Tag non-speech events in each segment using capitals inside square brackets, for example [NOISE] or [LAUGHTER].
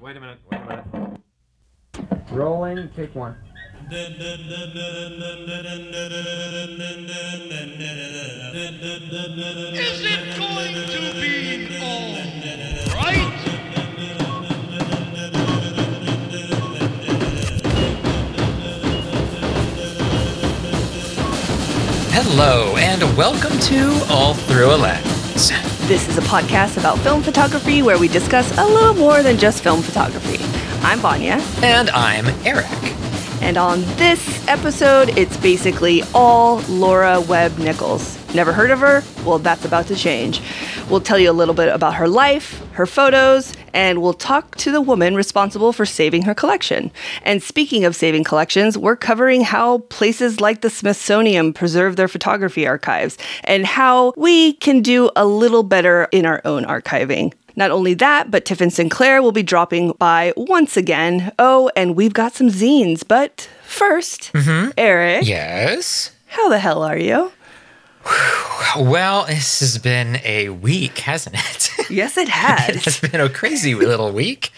Wait a minute. Wait a minute. Rolling, take one. Is it going to be all right? Hello, and welcome to All Through a Lens. This is a podcast about film photography where we discuss a little more than just film photography. I'm Vanya, And I'm Eric. and on this episode, it's basically all Lora Webb Nichols. Never heard of her? Well, that's about to change. We'll tell you a little bit about her life, her photos, and we'll talk to the woman responsible for saving her collection. And speaking of saving collections, we're covering how places like the Smithsonian preserve their photography archives and how we can do a little better in our own archiving. Not only that, but Tiffin Sinclair will be dropping by once again. Oh, and we've got some zines. But 1st mm-hmm. Eric, Yes? how the hell are you? Well, this has been a week, hasn't it? [LAUGHS] Yes, it has. it has. been a crazy little week.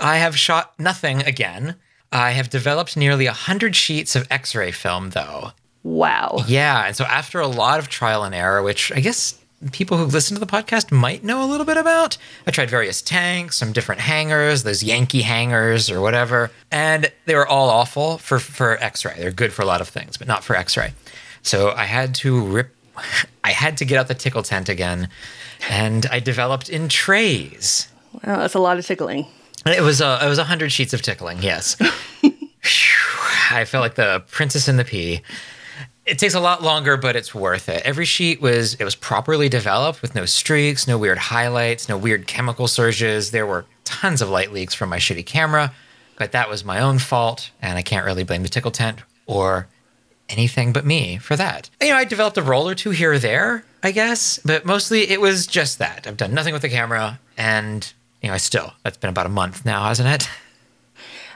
I have shot nothing again. I have developed nearly 100 sheets of x ray film, though. wow. Yeah, and so after a lot of trial and error, which I guess people who listen to the podcast might know a little bit about, I tried various tanks, some different hangers, those Yankee hangers or whatever, and they were all awful for for X-ray. They're good for a lot of things, but not for X-ray. So I had to rip. [LAUGHS] I had to get out the tickle tent again, and I developed in trays. Wow, that's a lot of tickling. It was uh, it was hundred sheets of tickling. Yes, [LAUGHS] I felt like the princess in the pea. It takes a lot longer, but it's worth it. Every sheet was it was properly developed with no streaks, no weird highlights, no weird chemical surges. There were tons of light leaks from my shitty camera, but that was my own fault, and I can't really blame the tickle tent or anything but me for that. You know, I developed a role or two here or there, I guess, but mostly it was just that. I've done nothing with the camera, and you know, I still that's been about a month now, hasn't it?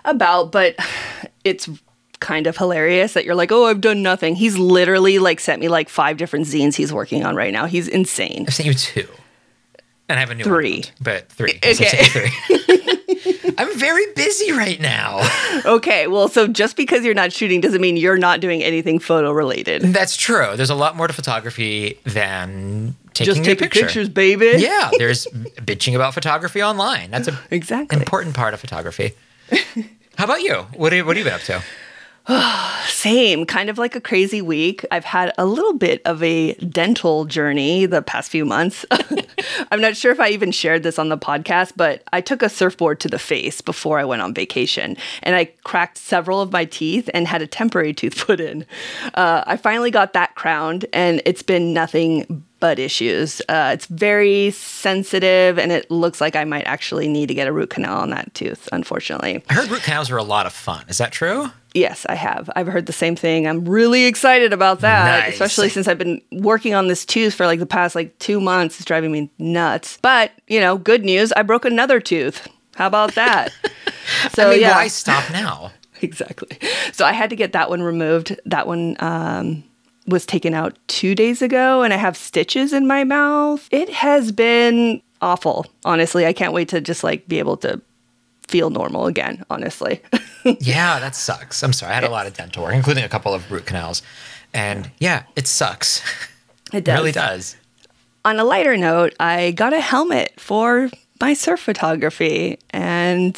About, but [SIGHS] it's kind of hilarious that you're like, oh, I've done nothing. He's literally like sent me like five different zines he's working on right now. He's insane. I've sent you two. And I have a new Three. one. But three. Okay. three. [LAUGHS] I'm very busy right now. Okay, well, so just because you're not shooting doesn't mean you're not doing anything photo related. That's true. There's a lot more to photography than taking Just a taking picture. pictures, baby. Yeah, there's bitching about photography online. That's an [LAUGHS] Exactly. important part of photography. How about you? What, are, what have you been up to? [SIGHS] Same, kind of like a crazy week. I've had a little bit of a dental journey the past few months. [LAUGHS] I'm not sure if I even shared this on the podcast, but I took a surfboard to the face before I went on vacation and I cracked several of my teeth and had a temporary tooth put in. Uh, I finally got that crowned and it's been nothing but issues. Uh, it's very sensitive and it looks like I might actually need to get a root canal on that tooth, unfortunately. I heard root canals are a lot of fun. Is that true? Yes, I have. I've heard the same thing. I'm really excited about that, Nice. especially since I've been working on this tooth for like the past like 2 months. It's driving me nuts. But, you know, good news, I broke another tooth. How about that? [LAUGHS] so I mean, yeah. why stop now? [LAUGHS] exactly. So I had to get that one removed. That one um was taken out 2 days ago and I have stitches in my mouth. It has been awful. Honestly, I can't wait to just like be able to feel normal again, honestly. [LAUGHS] Yeah, that sucks. I'm sorry. I had a lot of dental work, including a couple of root canals. And yeah, it sucks. It [LAUGHS] It does. really does. on a lighter note, I got a helmet for my surf photography and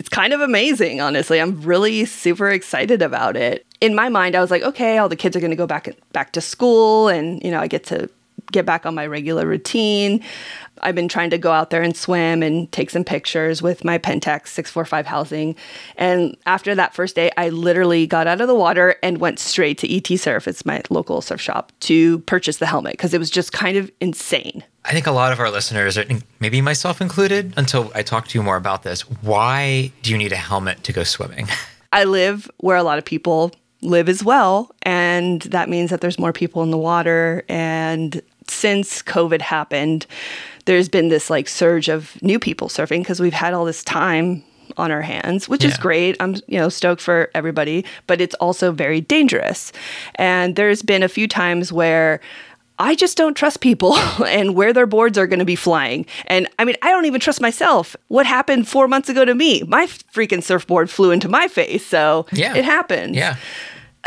it's kind of amazing, honestly. I'm really super excited about it. In my mind, I was like, okay, all the kids are going to go back back to school and, you know, I get to get back on my regular routine. I've been trying to go out there and swim and take some pictures with my Pentax 645 housing. And after that first day, I literally got out of the water and went straight to ET Surf. It's my local surf shop to purchase the helmet because it was just kind of insane. I think a lot of our listeners, maybe myself included, until I talk to you more about this, why do you need a helmet to go swimming? [LAUGHS] I live where a lot of people live as well. And that means that there's more people in the water. And since COVID happened, there's been this like surge of new people surfing because we've had all this time on our hands, which is great. I'm, you know, stoked for everybody, but it's also very dangerous. And there's been a few times where I just don't trust people [LAUGHS] and where their boards are going to be flying. And I mean, I don't even trust myself. What happened four months ago to me? My freaking surfboard flew into my face. So Yeah. it happened. Yeah.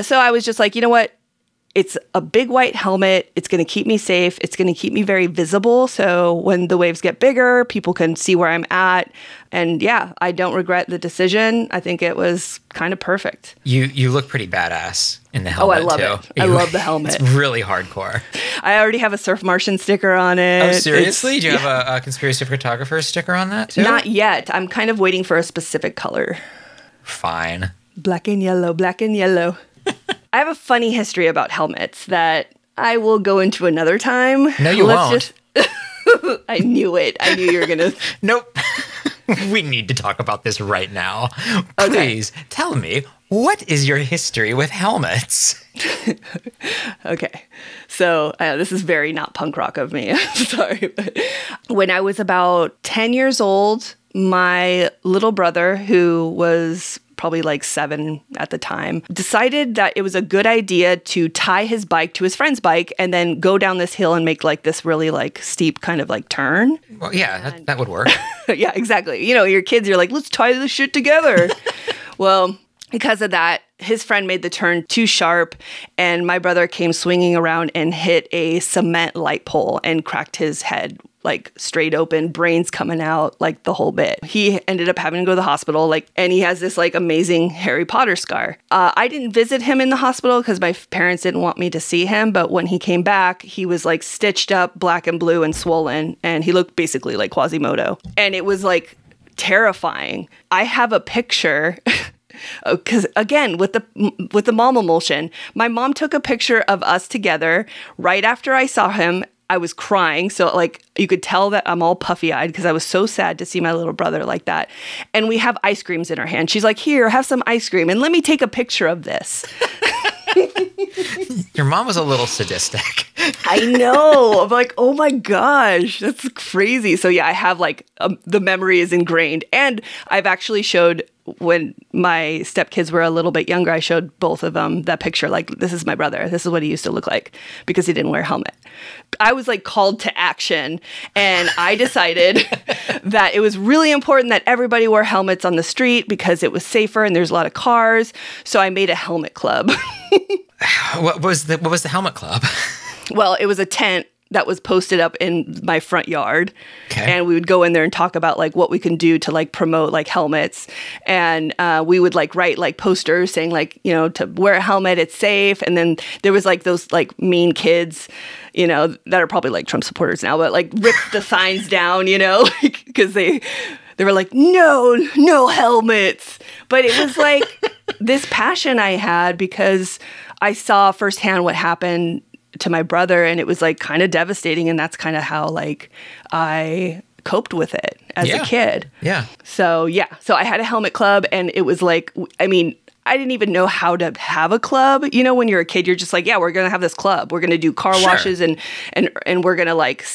So I was just like, you know what? It's a big white helmet. It's going to keep me safe. It's going to keep me very visible. So when the waves get bigger, people can see where I'm at. And yeah, I don't regret the decision. I think it was kind of perfect. You you look pretty badass in the helmet. Oh, I love too. it. I love [LAUGHS] the helmet. It's really hardcore. I already have a Surf Martian sticker on it. Oh, It's- seriously? Do you have a, a conspiracy photographer sticker on that too? Not yet. I'm kind of waiting for a specific color. fine. Black and yellow, black and yellow. [LAUGHS] I have a funny history about helmets that I will go into another time. No, you won't. Just... [LAUGHS] I knew it. I knew you were gonna. [LAUGHS] Nope. [LAUGHS] we need to talk about this right now. Please tell me what is your history with helmets? Okay, so uh, this is very not punk rock of me. Sorry, but when I was about ten years old, my little brother, who was probably like seven at the time, decided that it was a good idea to tie his bike to his friend's bike and then go down this hill and make like this really like steep kind of like turn. Well, yeah, that, that would work. [LAUGHS] yeah, exactly. You know, your kids, you're like, let's tie this shit together. [LAUGHS] well, because of that, his friend made the turn too sharp, and my brother came swinging around and hit a cement light pole and cracked his head like straight open, brains coming out, like the whole bit. He ended up having to go to the hospital, like, and he has this like amazing Harry Potter scar. Uh, I didn't visit him in the hospital because my parents didn't want me to see him, but when he came back, he was like stitched up, black and blue, and swollen, and he looked basically like Quasimodo. And it was like terrifying. I have a picture. [LAUGHS] Uh, because again with the with the mom emulsion my mom took a picture of us together. Right after i saw him i was crying. So like you could tell that i'm all puffy eyed because i was so sad to see my little brother like that. And we have ice creams in her hand. She's like here have some ice cream and let me take a picture of this [LAUGHS] [LAUGHS] Your mom was a little sadistic. [LAUGHS] I know. I'm like, oh my gosh, that's crazy. So yeah, I have like um, the memory is ingrained, and I've actually showed when my stepkids were a little bit younger. I showed both of them that picture. Like, this is my brother. This is what he used to look like because he didn't wear a helmet. I was like called to action, and I decided [LAUGHS] that it was really important that everybody wore helmets on the street because it was safer and there's a lot of cars. So I made a helmet club. [LAUGHS] what was the what was the helmet club? [LAUGHS] Well, it was a tent that was posted up in my front yard. Okay. And we would go in there and talk about like what we can do to like promote like helmets. And uh, we would like write like posters saying like, you know, to wear a helmet, it's safe. And then there was like those like mean kids, you know, that are probably like Trump supporters now, but like ripped the [LAUGHS] signs down, you know, [LAUGHS] because they they were like, no, no helmets. But it was like [LAUGHS] this passion I had because I saw firsthand what happened to my brother and it was like kind of devastating and that's kind of how like I coped with it as Yeah. a kid. Yeah. So yeah, so I had a helmet club and it was like I mean, I didn't even know how to have a club. You know, when you're a kid, you're just like, yeah, we're going to have this club. We're going to do car Sure. washes and and and we're going to like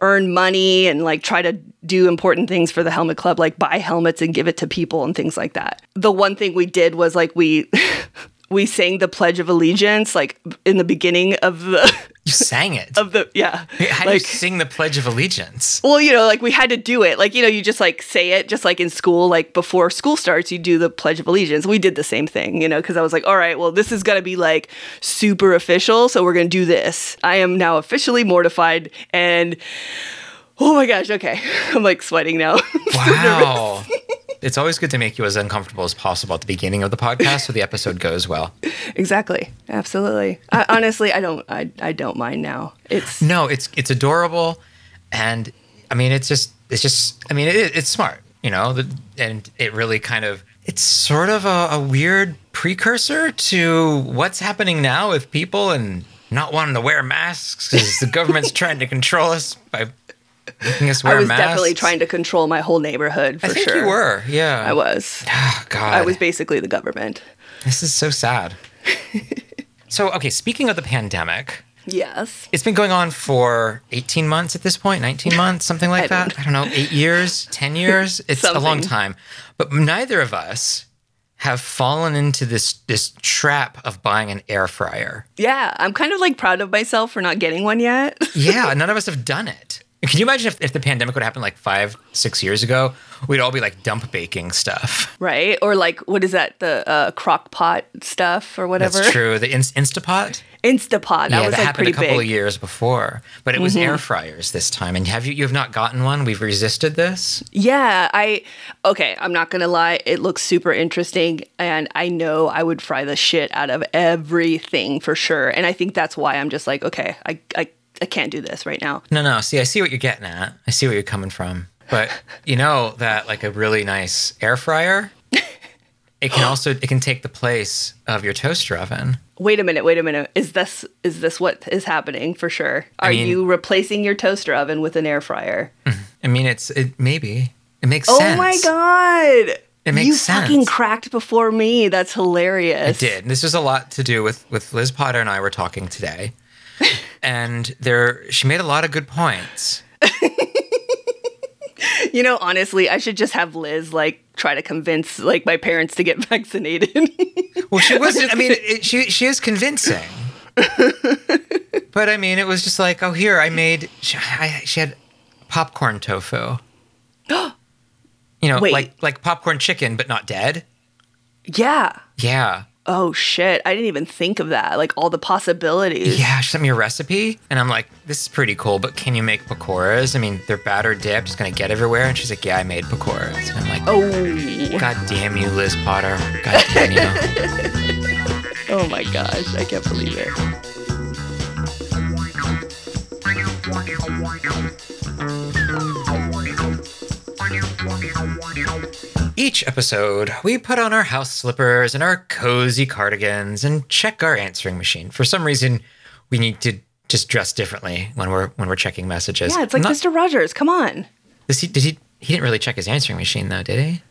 earn money and like try to do important things for the helmet club, like buy helmets and give it to people and things like that. The one thing we did was like we [LAUGHS] we sang the pledge of allegiance like in the beginning of the [LAUGHS] You sang it. of the yeah. How do you like sing the Pledge of Allegiance? well, you know, like we had to do it. Like, you know, you just like say it just like in school, like before school starts, you do the Pledge of Allegiance. We did the same thing, you know, because I was like, all right, well, this is going to be like super official. So we're going to do this. I am now officially mortified. And oh my gosh, okay. [LAUGHS] I'm like sweating now. [LAUGHS] Wow. It's always good to make you as uncomfortable as possible at the beginning of the podcast so the episode goes well. [LAUGHS] exactly. Absolutely. I, honestly, I don't, I, I don't mind now. It's, No, it's it's adorable, and I mean, it's just it's just I mean, it, it's smart, you know, the, and it really kind of it's sort of a, a weird precursor to what's happening now with people and not wanting to wear masks because the government's [LAUGHS] trying to control us by making us wear I was masks. definitely trying to control my whole neighborhood for I think sure. you were, yeah. I was. Oh, [SIGHS] God, I was basically the government. This is so sad. [LAUGHS] so, okay, speaking of the pandemic, Yes. it's been going on for 18 months at this point, 19 [LAUGHS] months, something like I don't that. I don't know, eight years, 10 [LAUGHS] years. It's a long time. But neither of us have fallen into this this trap of buying an air fryer. Yeah, I'm kind of like proud of myself for not getting one yet. Yeah, none of us have done it. Can you imagine if, if the pandemic would happen like five, six years ago? We'd all be like dump baking stuff. right? Or like, what is that? The uh, crock pot stuff or whatever? That's true. The in- Instapot. Instapot. That yeah, was that like happened pretty a couple big. Mm-hmm. of years before, but it was air fryers this time. And have you you have not gotten one? We've resisted this. Yeah, I okay, I'm not gonna lie, it looks super interesting and I know I would fry the shit out of everything for sure. And I think that's why I'm just like, okay, I I, I can't do this right now. No, no. See, I see what you're getting at. I see where you're coming from. But you know that like a really nice air fryer, [LAUGHS] it can also it can take the place of your toaster oven. Wait a minute, wait a minute. Is this is this what is happening for sure? Are mean- you replacing your toaster oven with an air fryer? Mm-hmm. I mean, it's it maybe it makes Oh sense. my god. It makes you sense. fucking cracked before me. That's hilarious. It did. And This was a lot to do with with Liz Potter and I were talking today, [LAUGHS] and there she made a lot of good points. [LAUGHS] You know, honestly, I should just have Liz like try to convince like my parents to get [LAUGHS] vaccinated. Well, she [LAUGHS] wasn't. I mean, it, she she is convincing. but I mean, it was just like, oh, here I made. She, I, she had popcorn tofu. [GASPS] you know, Wait. like like popcorn chicken, but not dead. yeah. Yeah, Oh shit! I didn't even think of that. Like all the possibilities. yeah. She sent me a recipe, and I'm like, this is pretty cool. But can you make pakoras? I mean, they're batter dipped. It's gonna get everywhere. And she's like, yeah, I made pakoras. And I'm like, Oh. God damn you, Liz Potter. God damn you. [LAUGHS] Oh my gosh! I can't believe it. Each episode, we put on our house slippers and our cozy cardigans and check our answering machine. For some reason, we need to just dress differently when we're when we're checking messages. Yeah, it's like Not- Mr. Rogers. Come on. Does he, did he? He didn't really check his answering machine though, did he?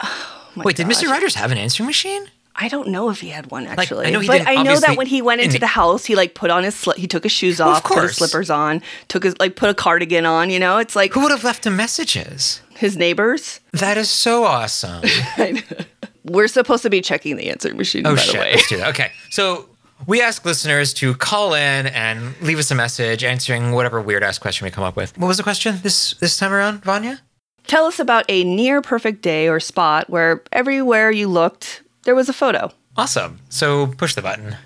Oh my Wait, did. Mr. Rogers have an answering machine? I don't know if he had one actually, I know he but I know that when he went into the- the house, he like put on his sli- he took his shoes of off, put his slippers on, took his like put a cardigan on. You know, it's like Who would have left him messages? His neighbors. That is so awesome. [LAUGHS] We're supposed to be checking the answering machine. Oh by shit! the way. Let's do that. Okay, so we ask listeners to call in and leave us a message answering whatever weird ass question we come up with. What was the question this this time around, Vanya? Tell us about a near perfect day or spot where everywhere you looked there was a photo. Awesome. So push the button.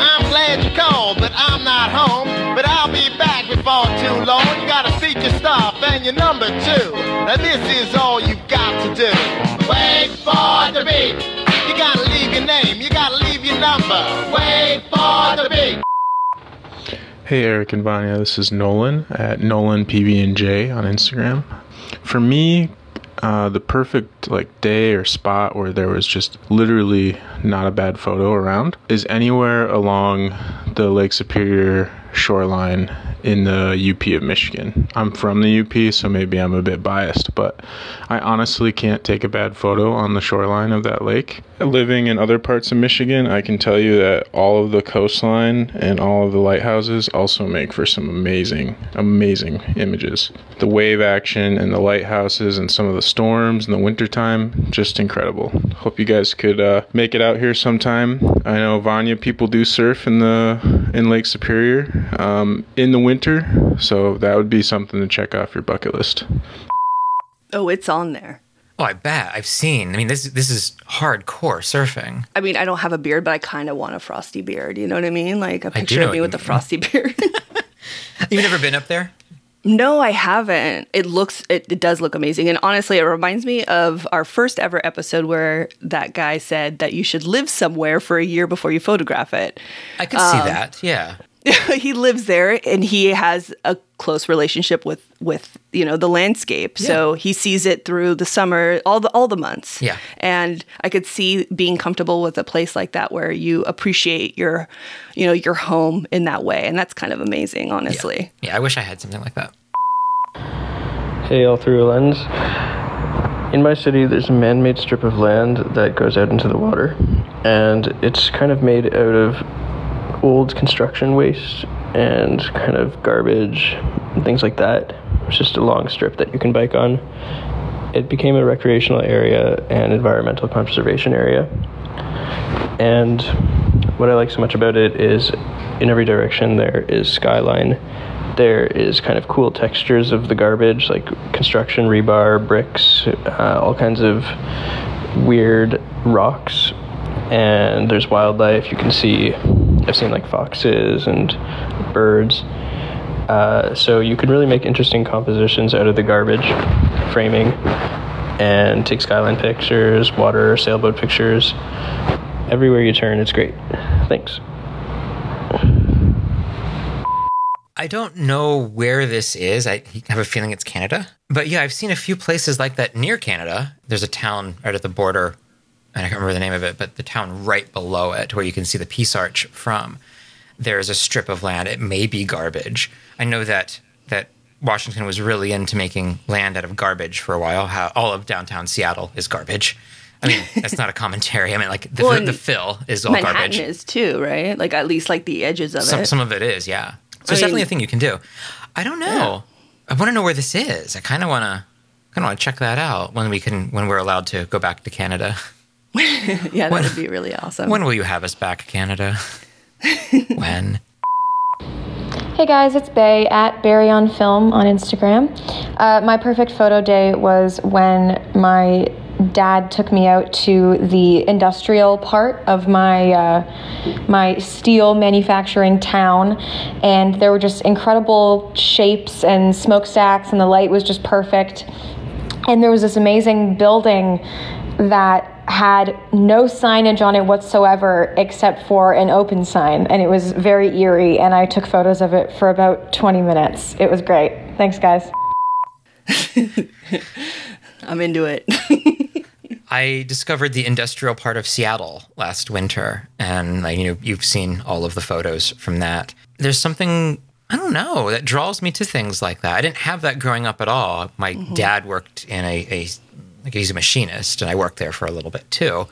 I'm glad you called, but I'm not home. But I'll be back before too long. You gotta seat your stuff and your number too. Now this is all you've got to do. Wait for the beat. You gotta leave your name. You gotta leave your number. Wait for the beat. Hey Eric and Vanya, this is Nolan at Nolan PB&J on Instagram. For me, uh, the perfect like day or spot where there was just literally not a bad photo around is anywhere along the Lake Superior shoreline in the UP of Michigan. I'm from the UP, so maybe I'm a bit biased, but I honestly can't take a bad photo on the shoreline of that lake. Living in other parts of Michigan, I can tell you that all of the coastline and all of the lighthouses also make for some amazing, amazing images. The wave action and the lighthouses and some of the storms in the wintertime, just incredible. Hope you guys could uh, make it out here sometime. I know Vanya people do surf in the in Lake Superior um, in the winter, so that would be something to check off your bucket list. Oh, it's on there. Oh, I bet I've seen. I mean, this this is hardcore surfing. I mean, I don't have a beard, but I kind of want a frosty beard. You know what I mean? Like a picture of me with you a frosty beard. [LAUGHS] You've never been up there? no, I haven't. It looks, it, it does look amazing. And honestly, it reminds me of our first ever episode where that guy said that you should live somewhere for a year before you photograph it. I could Um, see that. Yeah. [LAUGHS] he lives there and he has a close relationship with with you know the landscape. So he sees it through the summer all the all the months. Yeah. and i could see being comfortable with a place like that where you appreciate your you know your home in that way. And that's kind of amazing honestly. Yeah, I wish I had something like that. Hey, all through a lens. In my city, there's a man made strip of land that goes out into the water, and it's kind of made out of old construction waste and kind of garbage and things like that. It's just a long strip that you can bike on. it became a recreational area and environmental conservation area. And what I like so much about it is in every direction there is skyline. There is kind of cool textures of the garbage, like construction rebar, bricks, uh, all kinds of weird rocks. And there's wildlife. You can see, I've seen like foxes and birds. Uh, so you can really make interesting compositions out of the garbage framing and take skyline pictures, water, sailboat pictures. Everywhere you turn, it's great. Thanks. I don't know where this is. I have a feeling it's Canada. But yeah, I've seen a few places like that near Canada. There's a town right at the border, and I can't remember the name of it, but the town right below it, where you can see the Peace Arch from. There's a strip of land. It may be garbage. I know that that Washington was really into making land out of garbage for a while. How all of downtown Seattle is garbage. I mean, [LAUGHS] that's not a commentary. I mean, like the, Well, the, fill is all Manhattan garbage. is too, right? Like at least like the edges of Some it. some of it is, yeah. So I it's definitely a thing you can do. I don't know. I want to know where this is. I kind of want to kind of want to check that out when we can when we're allowed to go back to Canada. [LAUGHS] [LAUGHS] yeah, that would be really awesome. When will you have us back, Canada? [LAUGHS] when? Hey guys, it's Bay at Barry on Film on Instagram. Uh, my perfect photo day was when my dad took me out to the industrial part of my uh, my steel manufacturing town, and there were just incredible shapes and smokestacks, and the light was just perfect. And there was this amazing building that had no signage on it whatsoever except for an open sign and it was very eerie and I took photos of it for about 20 minutes. It was great. Thanks guys. [LAUGHS] I'm into it. [LAUGHS] I discovered the industrial part of Seattle last winter, and like, you know you've seen all of the photos from that. There's something I don't know that draws me to things like that. I didn't have that growing up at all. My mm-hmm. dad worked in a, a like he's a machinist, and I worked there for a little bit too.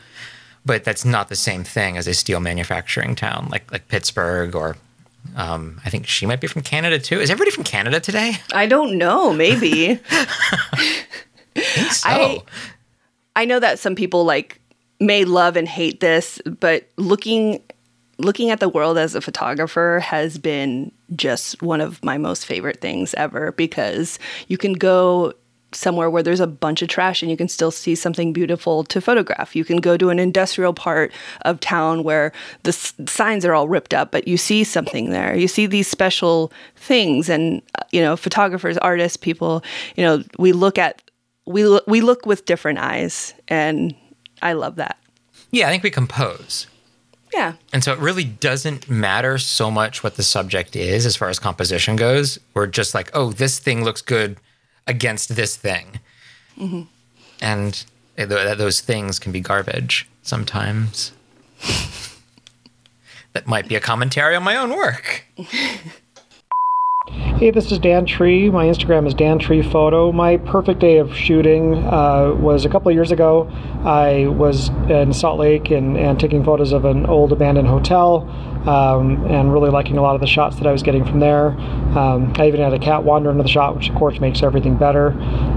But that's not the same thing as a steel manufacturing town like like Pittsburgh or um, I think she might be from Canada too. Is everybody from Canada today? I don't know. Maybe. I [LAUGHS] [LAUGHS] think so. I- I know that some people like may love and hate this, but looking looking at the world as a photographer has been just one of my most favorite things ever because you can go somewhere where there's a bunch of trash and you can still see something beautiful to photograph. You can go to an industrial part of town where the s- signs are all ripped up, but you see something there. You see these special things and uh, you know, photographers, artists, people, you know, we look at we look, we look with different eyes and I love that. yeah, I think we compose. Yeah. And so it really doesn't matter so much what the subject is as far as composition goes. We're just like, oh, this thing looks good against this thing. Mm-hmm. And th- th- those things can be garbage sometimes. [LAUGHS] that might be a commentary on my own work. [LAUGHS] Hey, this is Dan Tree. My Instagram is Dan Tree Photo. My perfect day of shooting uh, was a couple of years ago. I was in Salt Lake and, and taking photos of an old abandoned hotel um, and really liking a lot of the shots that I was getting from there. Um, I even had a cat wander into the shot, which of course makes everything better.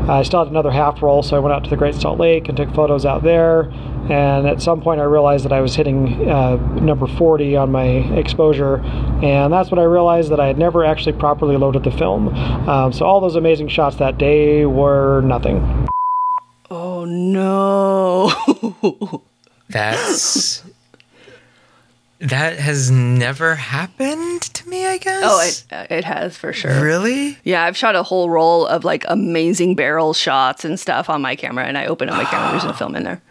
I still had another half roll, so I went out to the Great Salt Lake and took photos out there. And at some point, I realized that I was hitting uh, number 40 on my exposure, and that's when I realized that I had never actually properly loaded the film. Um, so all those amazing shots that day were nothing. Oh no. [LAUGHS] That's. that has never happened to me, I guess. oh, it it has for sure. Really? Yeah, I've shot a whole roll of like amazing barrel shots and stuff on my camera, and I open up my camera, and there's no film in there.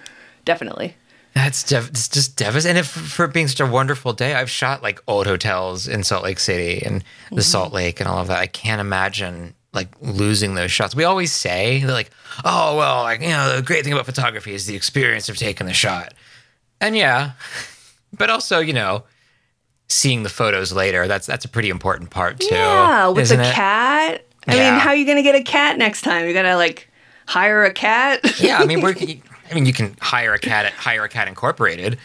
Definitely. That's dev- it's just devastating. And if, for being such a wonderful day, I've shot like old hotels in Salt Lake City and the mm-hmm. Salt Lake and all of that. I can't imagine like losing those shots. We always say they're like, oh well, like you know, the great thing about photography is the experience of taking the shot. And yeah, [LAUGHS] but also you know, seeing the photos later. That's that's a pretty important part too. Yeah, with the cat. I Yeah. mean, how are you gonna get a cat next time? You gotta like hire a cat. Yeah, I mean, we're, [LAUGHS] I mean, you can hire a cat at Hire a Cat Incorporated,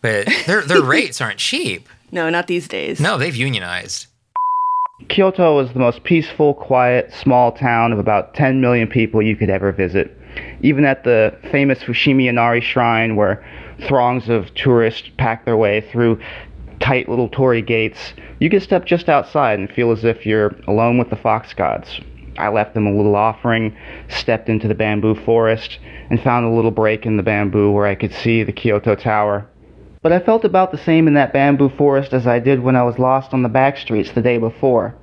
but their their [LAUGHS] rates aren't cheap. no, not these days. No, they've unionized. Kyoto is the most peaceful, quiet, small town of about 10 million people you could ever visit. Even at the famous Fushimi Inari Shrine, where throngs of tourists pack their way through tight little torii gates, you can step just outside and feel as if you're alone with the fox gods. I left them a little offering, stepped into the bamboo forest, and found a little break in the bamboo where I could see the Kyoto Tower. But I felt about the same in that bamboo forest as I did when I was lost on the back streets the day before.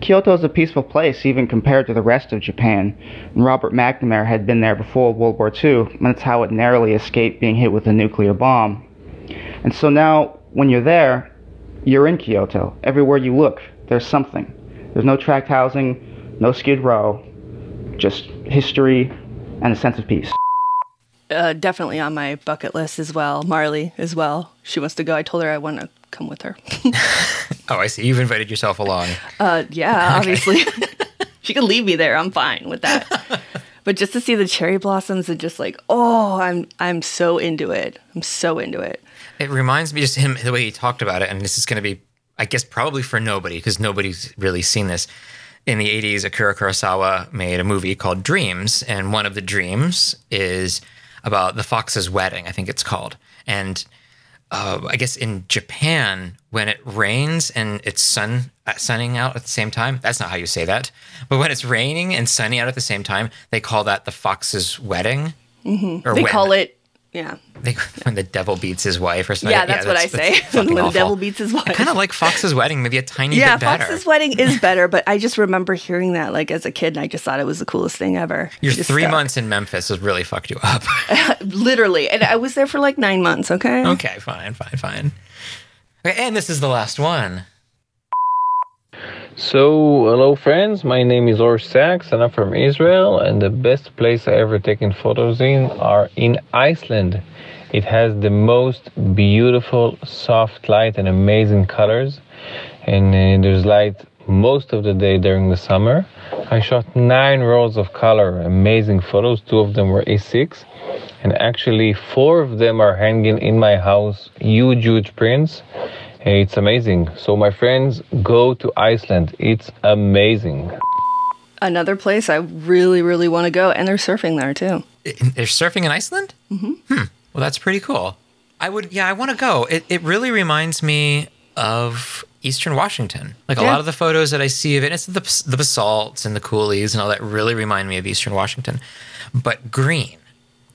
Kyoto is a peaceful place even compared to the rest of Japan, and Robert McNamara had been there before World War II, and that's how it narrowly escaped being hit with a nuclear bomb. And so now, when you're there, you're in Kyoto. Everywhere you look, there's something. There's no tract housing, no skid row, just history and a sense of peace. Uh, definitely on my bucket list as well. Marley as well. She wants to go. I told her I want to come with her. [LAUGHS] Oh, I see. You've invited yourself along. Uh, yeah, [LAUGHS] obviously. [LAUGHS] she can leave me there. I'm fine with that. but just to see the cherry blossoms and just like, oh, I'm I'm so into it. I'm so into it. It reminds me just him the way he talked about it, and this is going to be, I guess, probably for nobody because nobody's really seen this. In the '80s, Akira Kurosawa made a movie called Dreams, and one of the dreams is about the fox's wedding. I think it's called, and uh, I guess in Japan, when it rains and it's sun uh, sunning out at the same time, that's not how you say that. But when it's raining and sunny out at the same time, they call that the fox's wedding. Mm-hmm. Or They when. call it, yeah. They, [LAUGHS] when the devil beats his wife or something. Yeah, that's what I say. [LAUGHS] when the devil beats his wife. I kind of like Fox's wedding, maybe a tiny yeah, bit better. Yeah, Fox's wedding is [LAUGHS] better, but I just remember hearing that like as a kid, and I just thought it was the coolest thing ever. Your Just three stuck. months in Memphis has really fucked you up. literally, and I was there for like nine months. Okay. okay, fine, fine, fine. Okay, and this is the last one. So, hello friends, my name is Or Sachs and I'm from Israel and the best place I ever taken photos in are in Iceland. It has the most beautiful soft light and amazing colors and uh, there's light most of the day during the summer. I shot nine rolls of color, amazing photos. Two of them were A6 and actually four of them are hanging in my house, huge, huge prints. It's amazing. So, my friends, go to Iceland. It's amazing. Another place I really, really want to go, and they're surfing there too. They're surfing in Iceland? Mm-hmm. Hmm. Well, that's pretty cool. I would, yeah, I want to go. It, it really reminds me of Eastern Washington. Like a lot of the photos that I see of it, it's the, the basalts and the coulees and all that really remind me of Eastern Washington. But green.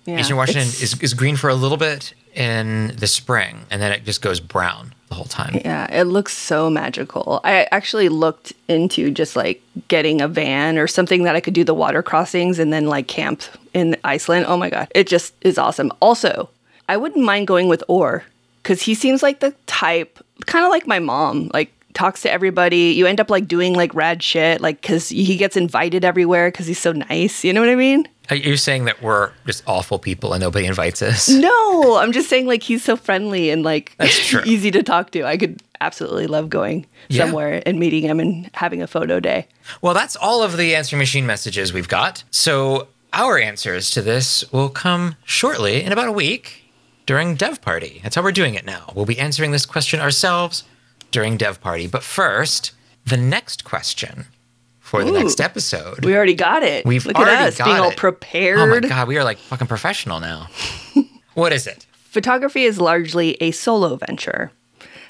Yeah, Eastern Washington is, is green for a little bit in the spring, and then it just goes brown the whole time. Yeah, it looks so magical. I actually looked into just like getting a van or something that I could do the water crossings and then like camp in Iceland. Oh my god, it just is awesome. Also, I wouldn't mind going with Or because he seems like the type, kind of like my mom, like talks to everybody. You end up like doing like rad shit, like because he gets invited everywhere because he's so nice. You know what I mean? Are you saying that we're just awful people and nobody invites us? [LAUGHS] No, I'm just saying like he's so friendly and like [LAUGHS] easy to talk to. I could absolutely love going Yeah. somewhere and meeting him and having a photo day. Well, that's all of the answering machine messages we've got. So our answers to this will come shortly in about a week during Dev Party. That's how we're doing it now. We'll be answering this question ourselves during Dev Party. But first, the next question for the Ooh. next episode. We already got it. We've Look already at us got being all prepared. Oh my god, we are like fucking professional now. [LAUGHS] what is it? Photography is largely a solo venture.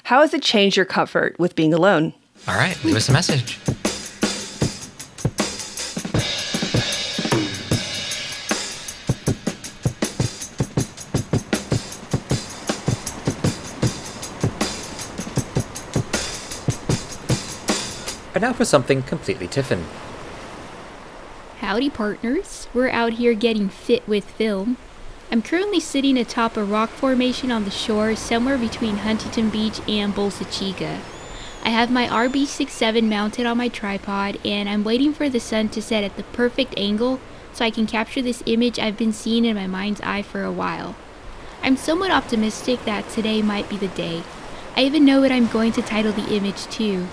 How has it changed your comfort with being alone? All right, leave us a message. Now for something completely Tiffin. Howdy, partners. We're out here getting fit with film. I'm currently sitting atop a rock formation on the shore somewhere between Huntington Beach and Bolsa Chica. I have my RB67 mounted on my tripod and I'm waiting for the sun to set at the perfect angle so I can capture this image I've been seeing in my mind's eye for a while. I'm somewhat optimistic that today might be the day. I even know what I'm going to title the image too,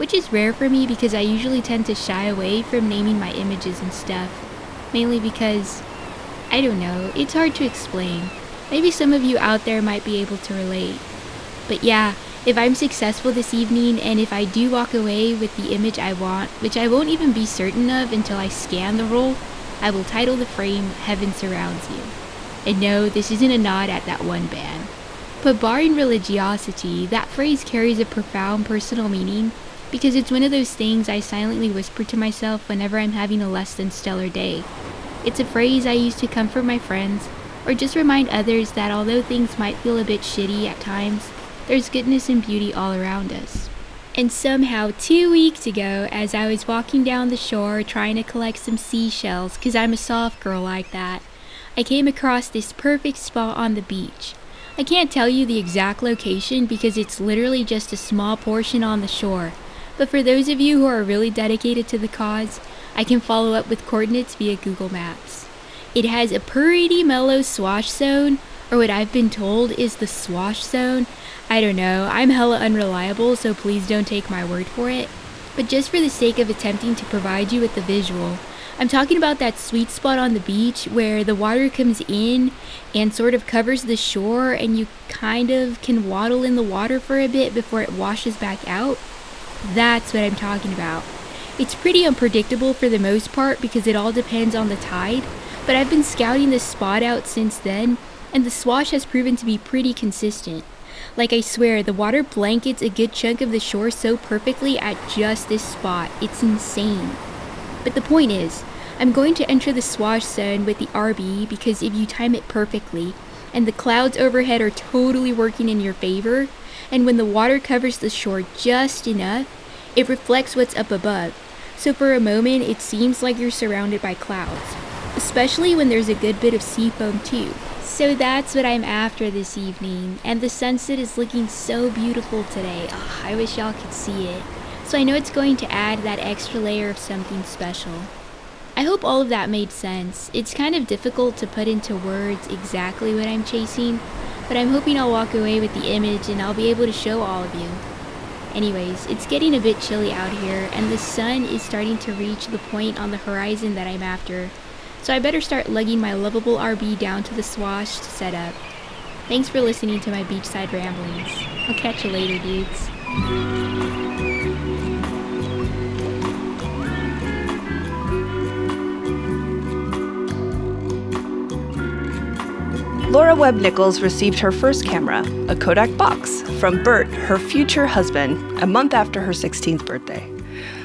which is rare for me because I usually tend to shy away from naming my images and stuff. Mainly because, I don't know, it's hard to explain. Maybe some of you out there might be able to relate. But yeah, If I'm successful this evening and if I do walk away with the image I want, which I won't even be certain of until I scan the roll, I will title the frame Heaven Surrounds You. And no, this isn't a nod at that one band. But barring religiosity, that phrase carries a profound personal meaning because it's one of those things I silently whisper to myself whenever I'm having a less than stellar day. It's a phrase I use to comfort my friends or just remind others that although things might feel a bit shitty at times, there's goodness and beauty all around us. And somehow, two weeks ago, as I was walking down the shore trying to collect some seashells, because I'm a soft girl like that, I came across this perfect spot on the beach. I can't tell you the exact location because it's literally just a small portion on the shore, but for those of you who are really dedicated to the cause, I can follow up with coordinates via Google Maps. It has a pretty mellow swash zone, or what I've been told is the swash zone, I don't know, I'm hella unreliable, so please don't take my word for it. But just for the sake of attempting to provide you with the visual, I'm talking about that sweet spot on the beach where the water comes in and sort of covers the shore, and you kind of can waddle in the water for a bit before it washes back out. That's what I'm talking about. It's pretty unpredictable for the most part because it all depends on the tide, but I've been scouting this spot out since then, and the swash has proven to be pretty consistent. Like I swear, the water blankets a good chunk of the shore so perfectly at just this spot. It's insane. But the point is, I'm going to enter the swash zone with the RB because if you time it perfectly, and the clouds overhead are totally working in your favor, and when the water covers the shore just enough, it reflects what's up above. So for a moment, it seems like you're surrounded by clouds, especially when there's a good bit of sea foam too. So that's what I'm after this evening, and the sunset is looking so beautiful today. Oh, I wish y'all could see it. So I know it's going to add that extra layer of something special. I hope all of that made sense. It's kind of difficult to put into words exactly what I'm chasing, but I'm hoping I'll walk away with the image and I'll be able to show all of you. Anyways, it's getting a bit chilly out here, and the sun is starting to reach the point on the horizon that I'm after, so I better start lugging my lovable RB down to the swash to set up. Thanks for listening to my beachside ramblings. I'll catch you later, dudes. Lora Webb Nichols received her first camera, a Kodak box, from Bert, her future husband, a month after her 16th birthday.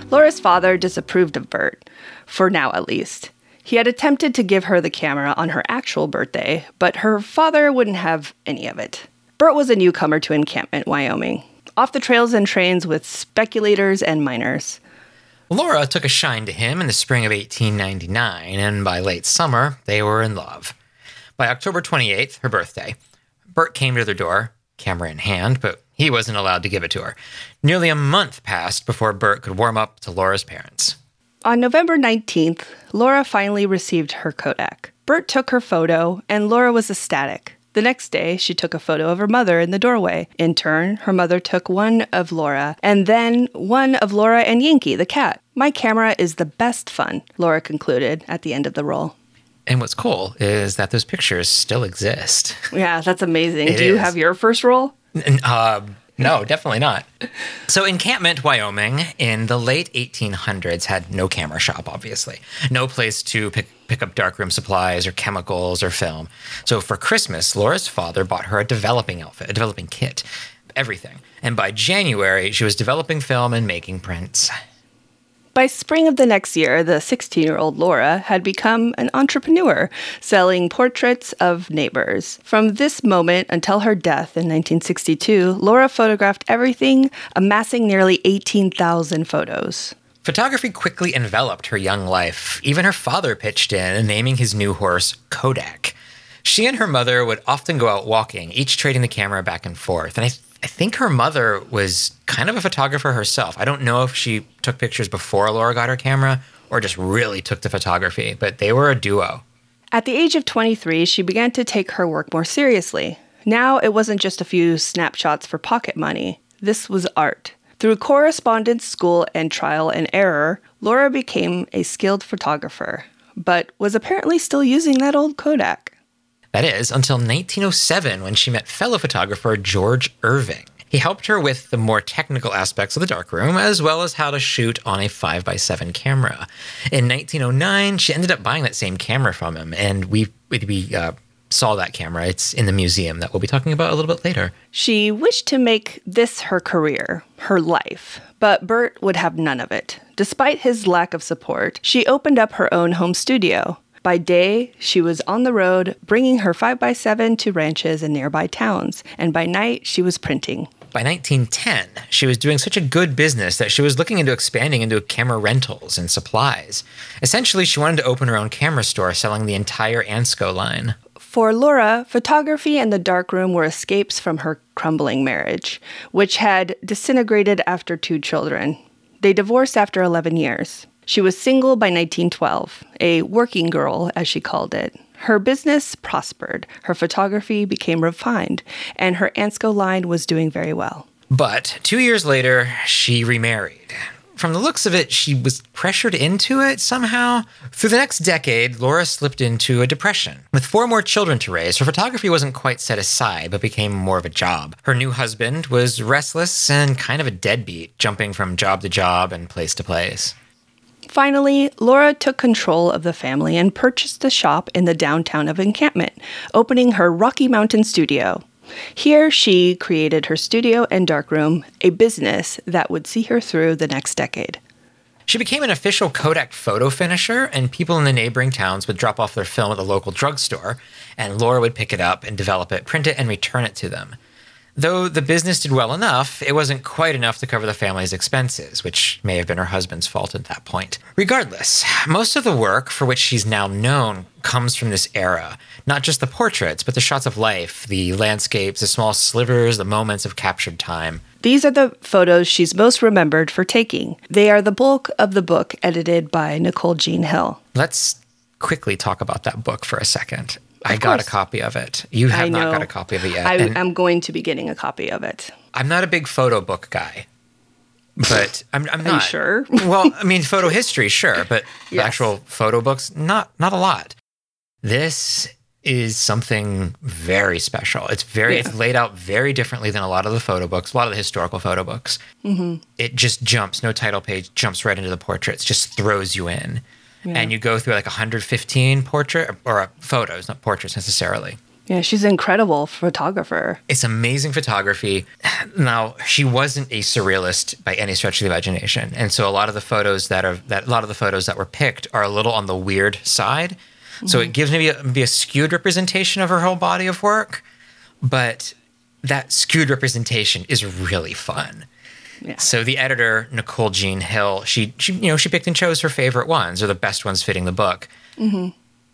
Lora's father disapproved of Bert, for now at least. He had attempted to give her the camera on her actual birthday, but her father wouldn't have any of it. Bert was a newcomer to Encampment, Wyoming, off the trails and trains with speculators and miners. Lora took a shine to him in the spring of 1899, and by late summer, they were in love. By October 28th, her birthday, Bert came to their door, camera in hand, but he wasn't allowed to give it to her. Nearly a month passed before Bert could warm up to Lora's parents. On November 19th, Lora finally received her Kodak. Bert took her photo, and Lora was ecstatic. The next day, she took a photo of her mother in the doorway. In turn, her mother took one of Lora, and then one of Lora and Yankee, the cat. My camera is the best fun, Lora concluded at the end of the roll. And what's cool is that those pictures still exist. Yeah, that's amazing. It Do you is. have your first roll? Uh, no, definitely not. So, Encampment, Wyoming, in the late 1800s, had no camera shop, obviously. No place to pick, pick up darkroom supplies or chemicals or film. So, for Christmas, Lora's father bought her a developing outfit, a developing kit, everything. And by January, she was developing film and making prints. By spring of the next year, the 16 year old Lora had become an entrepreneur, selling portraits of neighbors. From this moment until her death in 1962, Lora photographed everything, amassing nearly 18,000 photos. Photography quickly enveloped her young life. Even her father pitched in, naming his new horse Kodak. She and her mother would often go out walking, each trading the camera back and forth. And I, I think her mother was kind of a photographer herself. I don't know if she took pictures before Lora got her camera or just really took to photography, but they were a duo. At the age of 23, she began to take her work more seriously. Now it wasn't just a few snapshots for pocket money, this was art. Through correspondence, school, and trial and error, Lora became a skilled photographer, but was apparently still using that old Kodak. That is, until 1907 when she met fellow photographer George Irving. He helped her with the more technical aspects of the darkroom, as well as how to shoot on a 5x7 camera. In 1909, she ended up buying that same camera from him, and we, we uh, saw that camera. It's in the museum that we'll be talking about a little bit later. She wished to make this her career, her life, but Bert would have none of it. Despite his lack of support, she opened up her own home studio. By day, she was on the road, bringing her 5x7 to ranches and nearby towns, and by night, she was printing. By 1910, she was doing such a good business that she was looking into expanding into camera rentals and supplies. Essentially, she wanted to open her own camera store selling the entire Ansco line. For Lora, photography and the darkroom were escapes from her crumbling marriage, which had disintegrated after two children. They divorced after 11 years. She was single by 1912, a working girl, as she called it. Her business prospered, her photography became refined, and her Ansco line was doing very well. But two years later, she remarried. From the looks of it, she was pressured into it somehow. Through the next decade, Lora slipped into a depression. With four more children to raise, her photography wasn't quite set aside, but became more of a job. Her new husband was restless and kind of a deadbeat, jumping from job to job and place to place. Finally, Lora took control of the family and purchased a shop in the downtown of Encampment, opening her Rocky Mountain studio. Here, she created her studio and darkroom, a business that would see her through the next decade. She became an official Kodak photo finisher, and people in the neighboring towns would drop off their film at the local drugstore, and Lora would pick it up and develop it, print it, and return it to them. Though the business did well enough, it wasn't quite enough to cover the family's expenses, which may have been her husband's fault at that point. Regardless, most of the work for which she's now known comes from this era. Not just the portraits, but the shots of life, the landscapes, the small slivers, the moments of captured time. These are the photos she's most remembered for taking. They are the bulk of the book edited by Nicole Jean Hill. Let's quickly talk about that book for a second. I got a copy of it. You have not got a copy of it yet. I, I'm going to be getting a copy of it. I'm not a big photo book guy, but [LAUGHS] I'm, I'm not sure? [LAUGHS] well, I mean, photo [LAUGHS] history, sure, but Yes. actual photo books, not not a lot. This is something very special. It's very Yeah. it's laid out very differently than a lot of the photo books, a lot of the historical photo books. Mm-hmm. It just jumps, no title page, jumps right into the portraits, just throws you in. Yeah. And you go through like 115 portrait or uh, photos, not portraits necessarily. Yeah, she's an incredible photographer. It's amazing photography. Now, she wasn't a surrealist by any stretch of the imagination, and so a lot of the photos that are that a lot of the photos that were picked are a little on the weird side. So it gives maybe a, maybe a skewed representation of her whole body of work, but that skewed representation is really fun. Yeah. So the editor Nicole Jean Hill, she she you know she picked and chose her favorite ones or the best ones fitting the book Mm-hmm.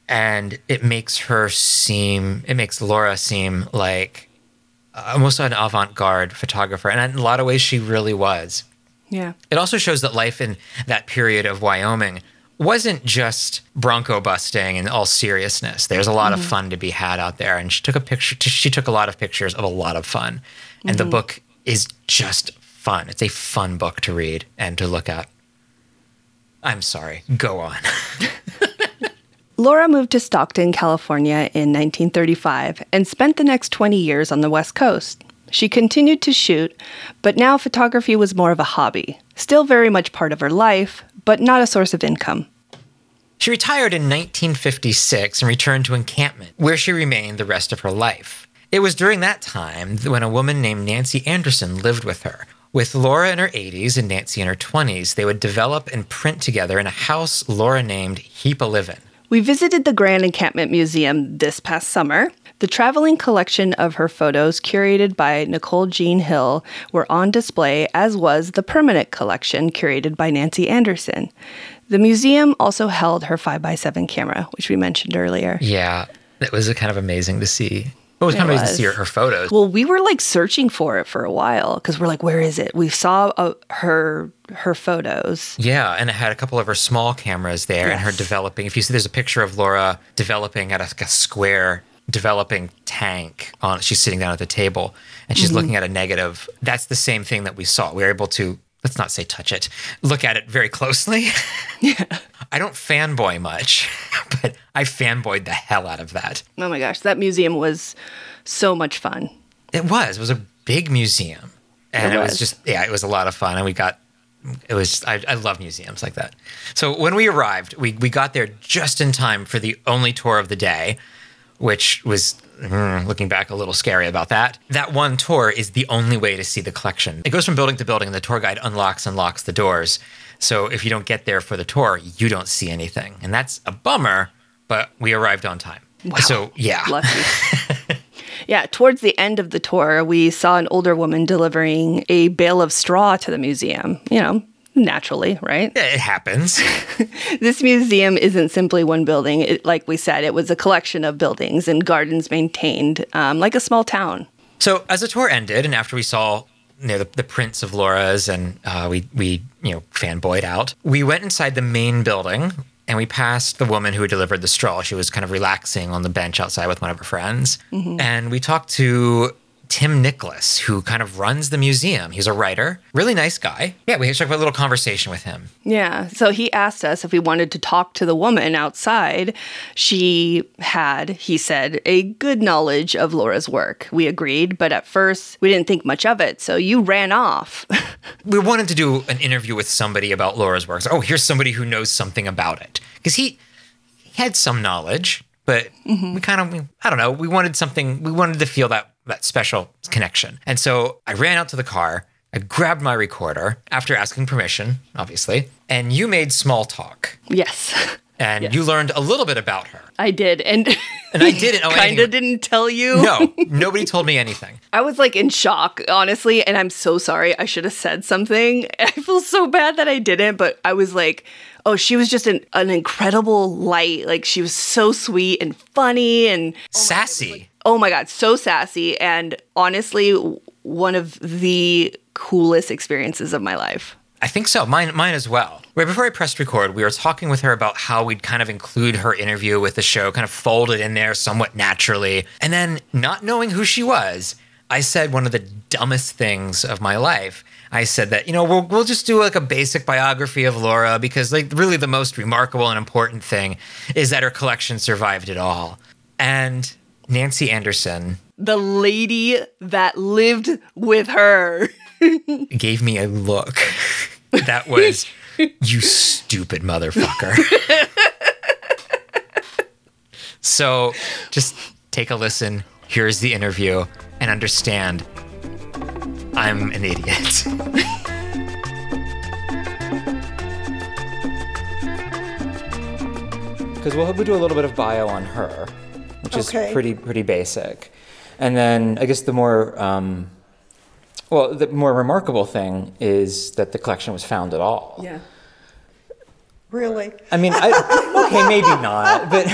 and it makes her seem it makes Lora seem like almost an avant-garde photographer and in a lot of ways she really was Yeah. it also shows that life in that period of wyoming wasn't just bronco busting and all seriousness there's a lot of Mhm. fun to be had out there and she took a picture she took a lot of pictures of a lot of fun and the Mhm. book is just fun it's a fun book to read and to look at i'm sorry go on [LAUGHS] Lora moved to Stockton, California in 1935 and spent the next 20 years on the West Coast. She continued to shoot, but now photography was more of a hobby, still very much part of her life, but not a source of income. She retired in 1956 and returned to encampment, where she remained the rest of her life. It was during that time when a woman named Nancy Anderson lived with her. With Lora in her 80s and Nancy in her 20s, they would develop and print together in a house Lora named Heap o' Livin'. We visited the Grand Encampment Museum this past summer. The traveling collection of her photos, curated by Nicole Jean Hill, were on display, as was the permanent collection curated by Nancy Anderson. The museum also held her 5x7 camera, which we mentioned earlier. Yeah, it was kind of amazing to see. It was It kind of amazing to see her, her photos. Well, we were like searching for it for a while because we're like, where is it? We saw uh, her her photos. Yeah, and it had a couple of her small cameras there and her developing. If you see, there's a picture of Lora developing at a, like a square developing tank on. She's sitting down at the table and she's Mhm. looking at a negative. That's the same thing that we saw. We were able to let's not say touch it, look at it very closely. [LAUGHS] I don't fanboy much, [LAUGHS] but I fanboyed the hell out of that. Oh my gosh, that museum was so much fun. It was. It was a big museum. and It it was. was. just yeah, it was a lot of fun, and we got it was I, I love museums like that. So when we arrived, we we got there just in time for the only tour of the day, which was mm, looking back a little scary about that. That one tour is the only way to see the collection. It goes from building to building, and the tour guide unlocks and locks the doors. So if you don't get there for the tour, you don't see anything, and that's a bummer. But we arrived on time. So yeah, [LAUGHS] Lucky. [LAUGHS] yeah, towards the end of the tour, we saw an older woman delivering a bale of straw to the museum. You know, naturally, right? It happens. [LAUGHS] this museum isn't simply one building. It, like we said, it was a collection of buildings and gardens maintained um, like a small town. So as the tour ended, and after we saw you know, the, the prints of Lora's, and uh, we we you know fanboyed out, we went inside the main building, and we passed the woman who had delivered the straw. She was kind of relaxing on the bench outside with one of her friends, Mhm. and we talked to Tim Nicholas, who kind of runs the museum. He's a writer, really nice guy. Yeah, we up a little conversation with him. Yeah. So he asked us if we wanted to talk to the woman outside. She had, he said, a good knowledge of Lora's work. We agreed, but at first we didn't think much of it. So you ran off. [LAUGHS] we wanted to do an interview with somebody about Lora's works. Oh, here's somebody who knows something about it. Because he, he had some knowledge, but mm-hmm. we kind of, I don't know, we wanted something, we wanted to feel that, that special connection. And so I ran out to the car. I grabbed my recorder after asking permission, obviously, and you made small talk. yes, And you learned a little bit about her. I did. And, And I didn't [LAUGHS] know kind of didn't tell you. No, [LAUGHS] nobody told me anything. I was like in shock, honestly, and I'm so sorry. I should have said something. [LAUGHS] I feel so bad that I didn't, but I was like, oh, she was just an, an incredible light. Like she was so sweet and funny and oh sassy. Oh my God, so sassy. And honestly, one of the coolest experiences of my life. I think so. Mine, mine as well. Right before I pressed record, we were talking with her about how we'd kind of include her interview with the show, kind of fold it in there somewhat naturally. And then, not knowing who she was, I said one of the dumbest things of my life. I said that, you know, we'll, we'll just do like a basic biography of Lora because, like, really the most remarkable and important thing is that her collection survived it all. And Nancy Anderson The lady that lived with her. [LAUGHS] gave me a look [LAUGHS] that was, you stupid motherfucker. [LAUGHS] so just take a listen. Here's the interview and understand I'm an idiot. Because we'll, we'll do a little bit of bio on her, which Okay. is pretty pretty basic, and then I guess the more um, well, the more remarkable thing is that the collection was found at all. Yeah. Really? I mean, I, okay, maybe not, but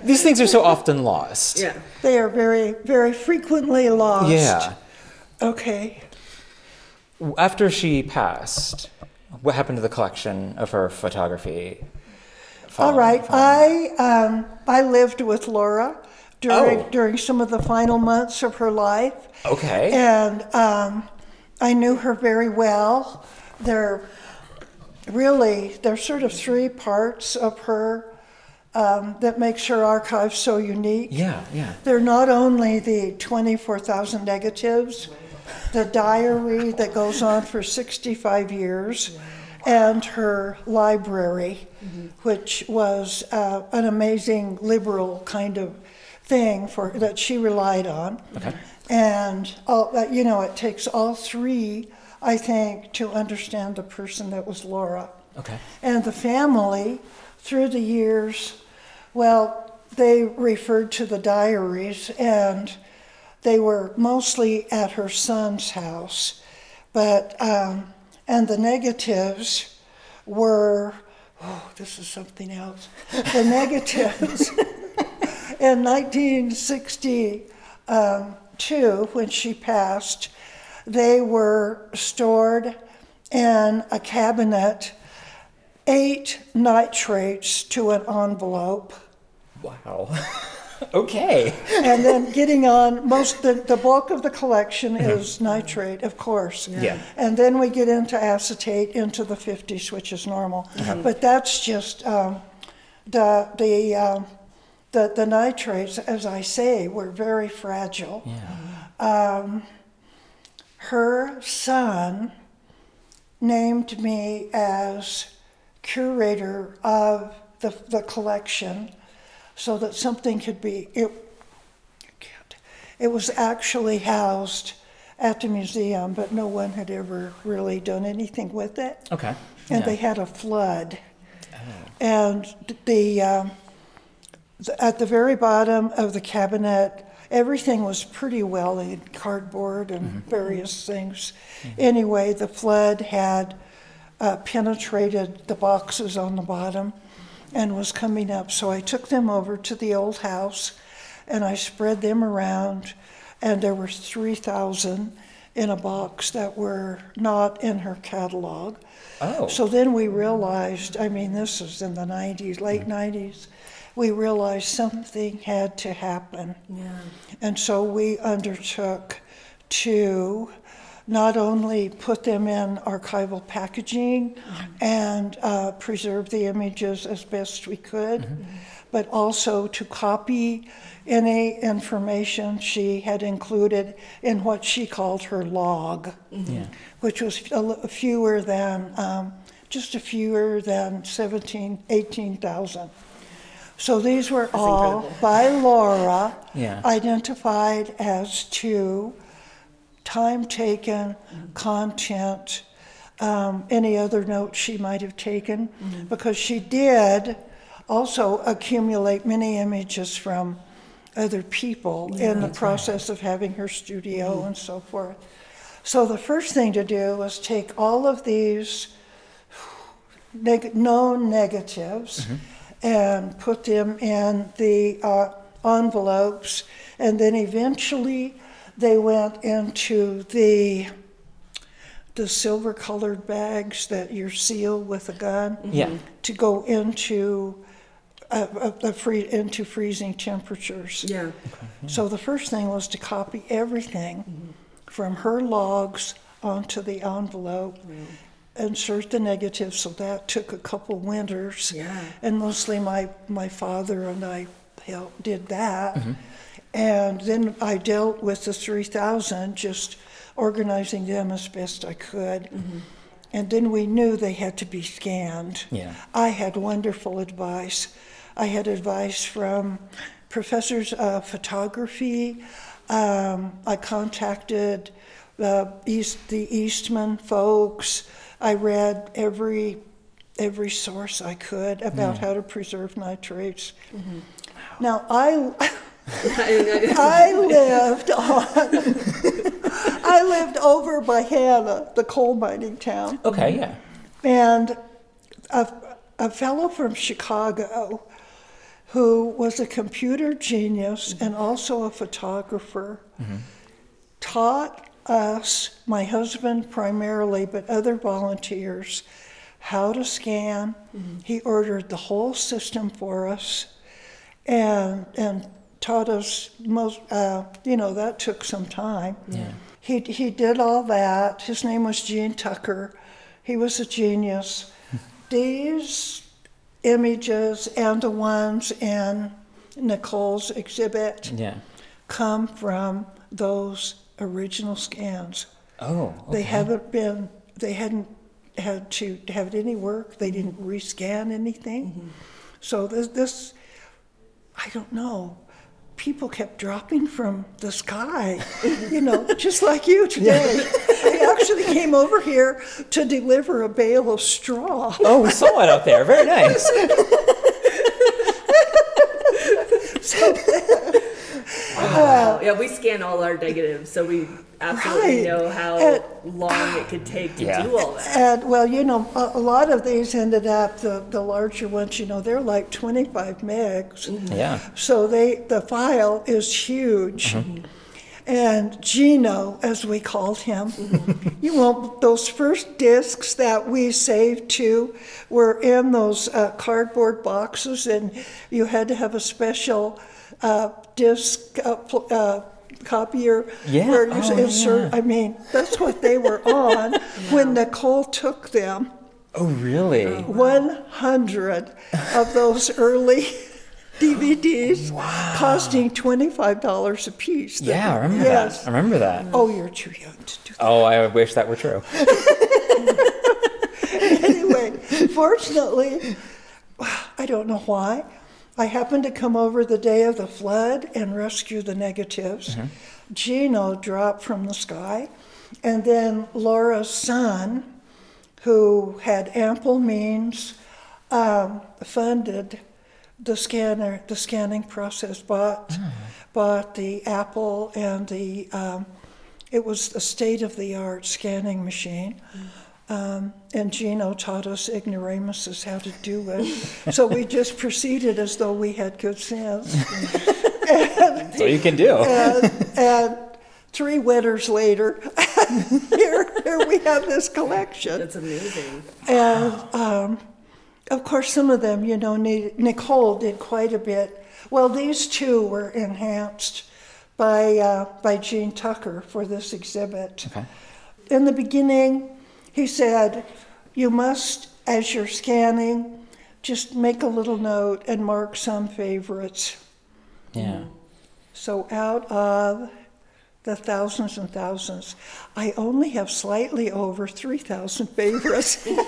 [LAUGHS] these things are so often lost. Yeah. They are very, very frequently lost. Yeah. Okay. After she passed, what happened to the collection of her photography? All right. I um, I lived with Lora during Oh. during some of the final months of her life. Okay. And um, I knew her very well. There, really, there's sort of three parts of her um, that makes her archive so unique. Yeah, yeah. They're not only the 24,000 negatives, the diary that goes on for 65 years, and her library, which was uh, an amazing liberal kind of thing for that she relied on. Okay. And all, uh, you know, it takes all three, I think, to understand the person that was Lora. Okay. And the family, through the years, well, they referred to the diaries, and they were mostly at her son's house. But, um, and the negatives were, oh, this is something else. The negatives [LAUGHS] in 1962, um, when she passed, they were stored in a cabinet, eight nitrates to an envelope. Wow. [LAUGHS] okay. [LAUGHS] and then getting on most the, the bulk of the collection is nitrate of course. Yeah. and then we get into acetate into the 50s which is normal. Mhm. but that's just um, the the um, the the nitrates as i say were very fragile. Um, her son named me as curator of the, the collection so that something could be it, it was actually housed at the museum but no one had ever really done anything with it. Okay. and Yeah. they had a flood. And the, um, the at the very bottom of the cabinet everything was pretty well in cardboard and various things. Anyway the flood had uh, penetrated the boxes on the bottom and was coming up so i took them over to the old house and i spread them around and there were 3000 in a box that were not in her catalog Oh. so then we realized, I mean, this is in the 90s, late mm-hmm. 90s, we realized something had to happen. Yeah. And so we undertook to not only put them in archival packaging and uh, preserve the images as best we could, but also to copy any information she had included in what she called her log Yeah. which was a l- fewer than, um, just a fewer than 17, 18,000. So these were all by Lora, Yeah. identified as to time taken, content, um, any other notes she might have taken, because she did also accumulate many images from other people Yeah, in the that's right. process of having her studio and so forth. So the first thing to do was take all of these neg- known negatives and put them in the uh, envelopes, and then eventually they went into the the silver colored bags that you seal with a gun Yeah. to go into uh, uh, the free, into freezing temperatures. Yeah. So the first thing was to copy everything from her logs onto the envelope, insert the negative. So that took a couple winters, Yeah. and mostly my my father and I helped did that. Mm-hmm. And then I dealt with the 3,000, just organizing them as best I could. Mm-hmm. And then we knew they had to be scanned. Yeah. I had wonderful advice. I had advice from professors of photography. Um, I contacted the East, the Eastman folks. I read every every source I could about Yeah. how to preserve nitrates. Mm-hmm. Now I I lived on [LAUGHS] I lived over by Hanna, the coal mining town. Okay, yeah. And a, a fellow from Chicago who was a computer genius and also a photographer mm-hmm. taught us, my husband primarily, but other volunteers, how to scan. Mm-hmm. He ordered the whole system for us and, and taught us most, uh, you know, that took some time. Yeah. He, he did all that. His name was Gene Tucker. He was a genius. [LAUGHS] These images and the ones in Nicole's exhibit Yeah. come from those original scans. Oh. They haven't been, they hadn't had to have any work, they didn't rescan anything. So this, this, I don't know, people kept dropping from the sky, you know, just like you today. I actually came over here to deliver a bale of straw. Oh, we saw it up there. Very nice. [LAUGHS] Wow. yeah, we scan all our negatives, so we absolutely Right. know how And- long it could take to Yeah. do all that. And well, you know, a, a lot of these ended up the, the larger ones. You know, they're like 25 megs. Mm-hmm. Yeah. So they the file is huge. Mm-hmm. And Gino, as we called him, mm-hmm. you know, those first discs that we saved to were in those uh, cardboard boxes, and you had to have a special uh, disc uh, pl- uh, copier Yeah. where you Oh, insert. yeah. I mean, that's what they were [LAUGHS] on when Nicole took them. Oh, really? 100 of those [LAUGHS] early DVDs costing $25 a piece. Yeah, I remember yes. that. I remember that. Oh, you're too young to do Oh, I wish that were true. [LAUGHS] anyway, fortunately, I don't know why. I happened to come over the day of the flood and rescue the negatives. Gino dropped from the sky, and then Lora's son, who had ample means, um, funded the scanner, the scanning process. Bought, bought the Apple and the. Um, it was a state-of-the-art scanning machine. Um, and Gino taught us ignoramuses how to do it. so we just proceeded as though we had good sense. That's all you can do. And, and three winters later, [LAUGHS] here, here we have this collection. That's amazing. And um, of course, some of them, you know, Nicole did quite a bit. Well, these two were enhanced by, uh, by Gene Tucker for this exhibit. Okay. In the beginning, he said, You must, as you're scanning, just make a little note and mark some favorites. Yeah. So out of the thousands and thousands, I only have slightly over 3,000 favorites. [LAUGHS]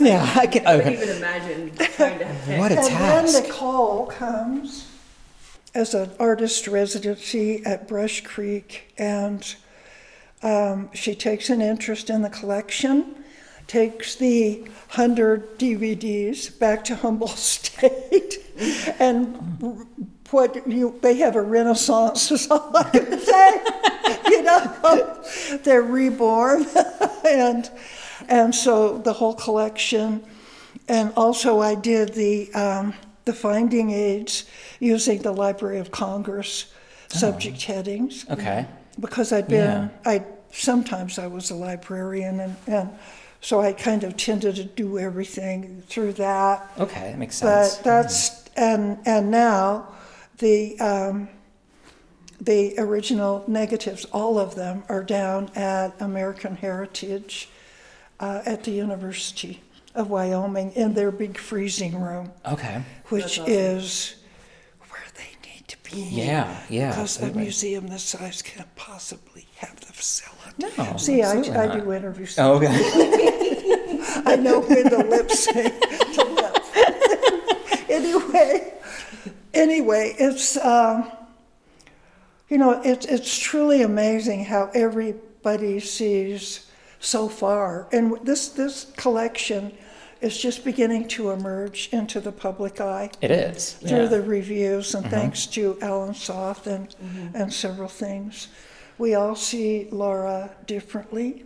Yeah, I can. I Okay. can even imagine trying to have [LAUGHS] What a and task. then Nicole comes as an artist residency at Brush Creek, and um, she takes an interest in the collection, takes the 100 DVDs back to Humboldt [LAUGHS] State, and what you, they have a renaissance, is all I can say. [LAUGHS] you know, they're reborn. [LAUGHS] and, and so the whole collection and also, I did the um, the finding aids using the Library of Congress subject headings. Okay. Because I'd been, Yeah. I sometimes I was a librarian, and, and so I kind of tended to do everything through that. Okay, that makes sense. But that's and and now the um, the original negatives, all of them are down at American Heritage uh, at the University of Wyoming in their big freezing room, Okay. which is where they need to be. Yeah, yeah, Because a absolutely. museum this size can't possibly have the facility. No, See, I, absolutely I not. do interviews. Oh, okay. [LAUGHS] I know when the lips say [LAUGHS] to lip. [LAUGHS] anyway, anyway, it's um, you know it's it's truly amazing how everybody sees so far, and this this collection is just beginning to emerge into the public eye. It is, through yeah. the reviews, and Mhm. thanks to Alec Soth and and several things. We all see Lora differently,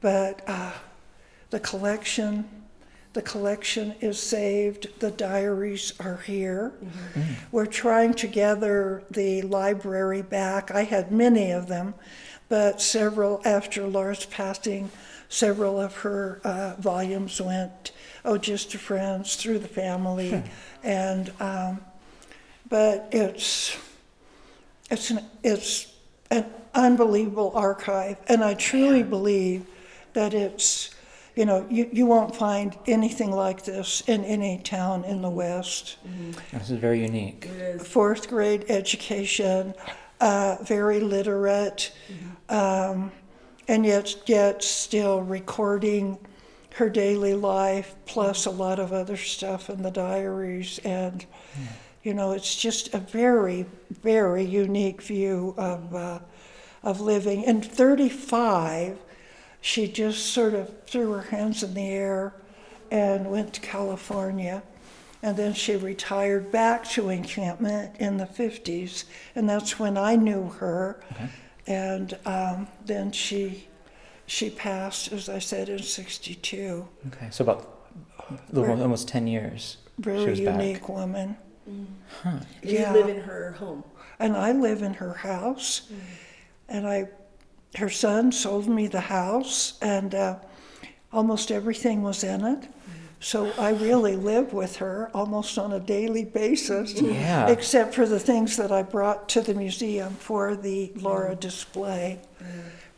but uh, the collection, the collection is saved. The diaries are here. We're trying to gather the library back. I had many of them, but several after Lora's passing, several of her uh, volumes went, oh, just to friends through the family, and um, but it's it's an it's an unbelievable archive, and I truly believe that it's you know you, you won't find anything like this in any town in the West. This is very unique. Fourth grade education, uh, very literate, um, and yet yet still recording her daily life plus a lot of other stuff in the diaries. And you know it's just a very very unique view of uh, of living. In 35 she just sort of threw her hands in the air and went to California. And then she retired back to encampment in the 50s and that's when I knew her. And um, then she she passed as I said in 62 Okay, so about a little- almost 10 years. she very was back. unique woman. Hmm. Huh. Do you live in her home? And I live in her house. Mm. And I, her son sold me the house, and uh, almost everything was in it. Mm. So I really live with her almost on a daily basis, Yeah. except for the things that I brought to the museum for the Lora display. Mm.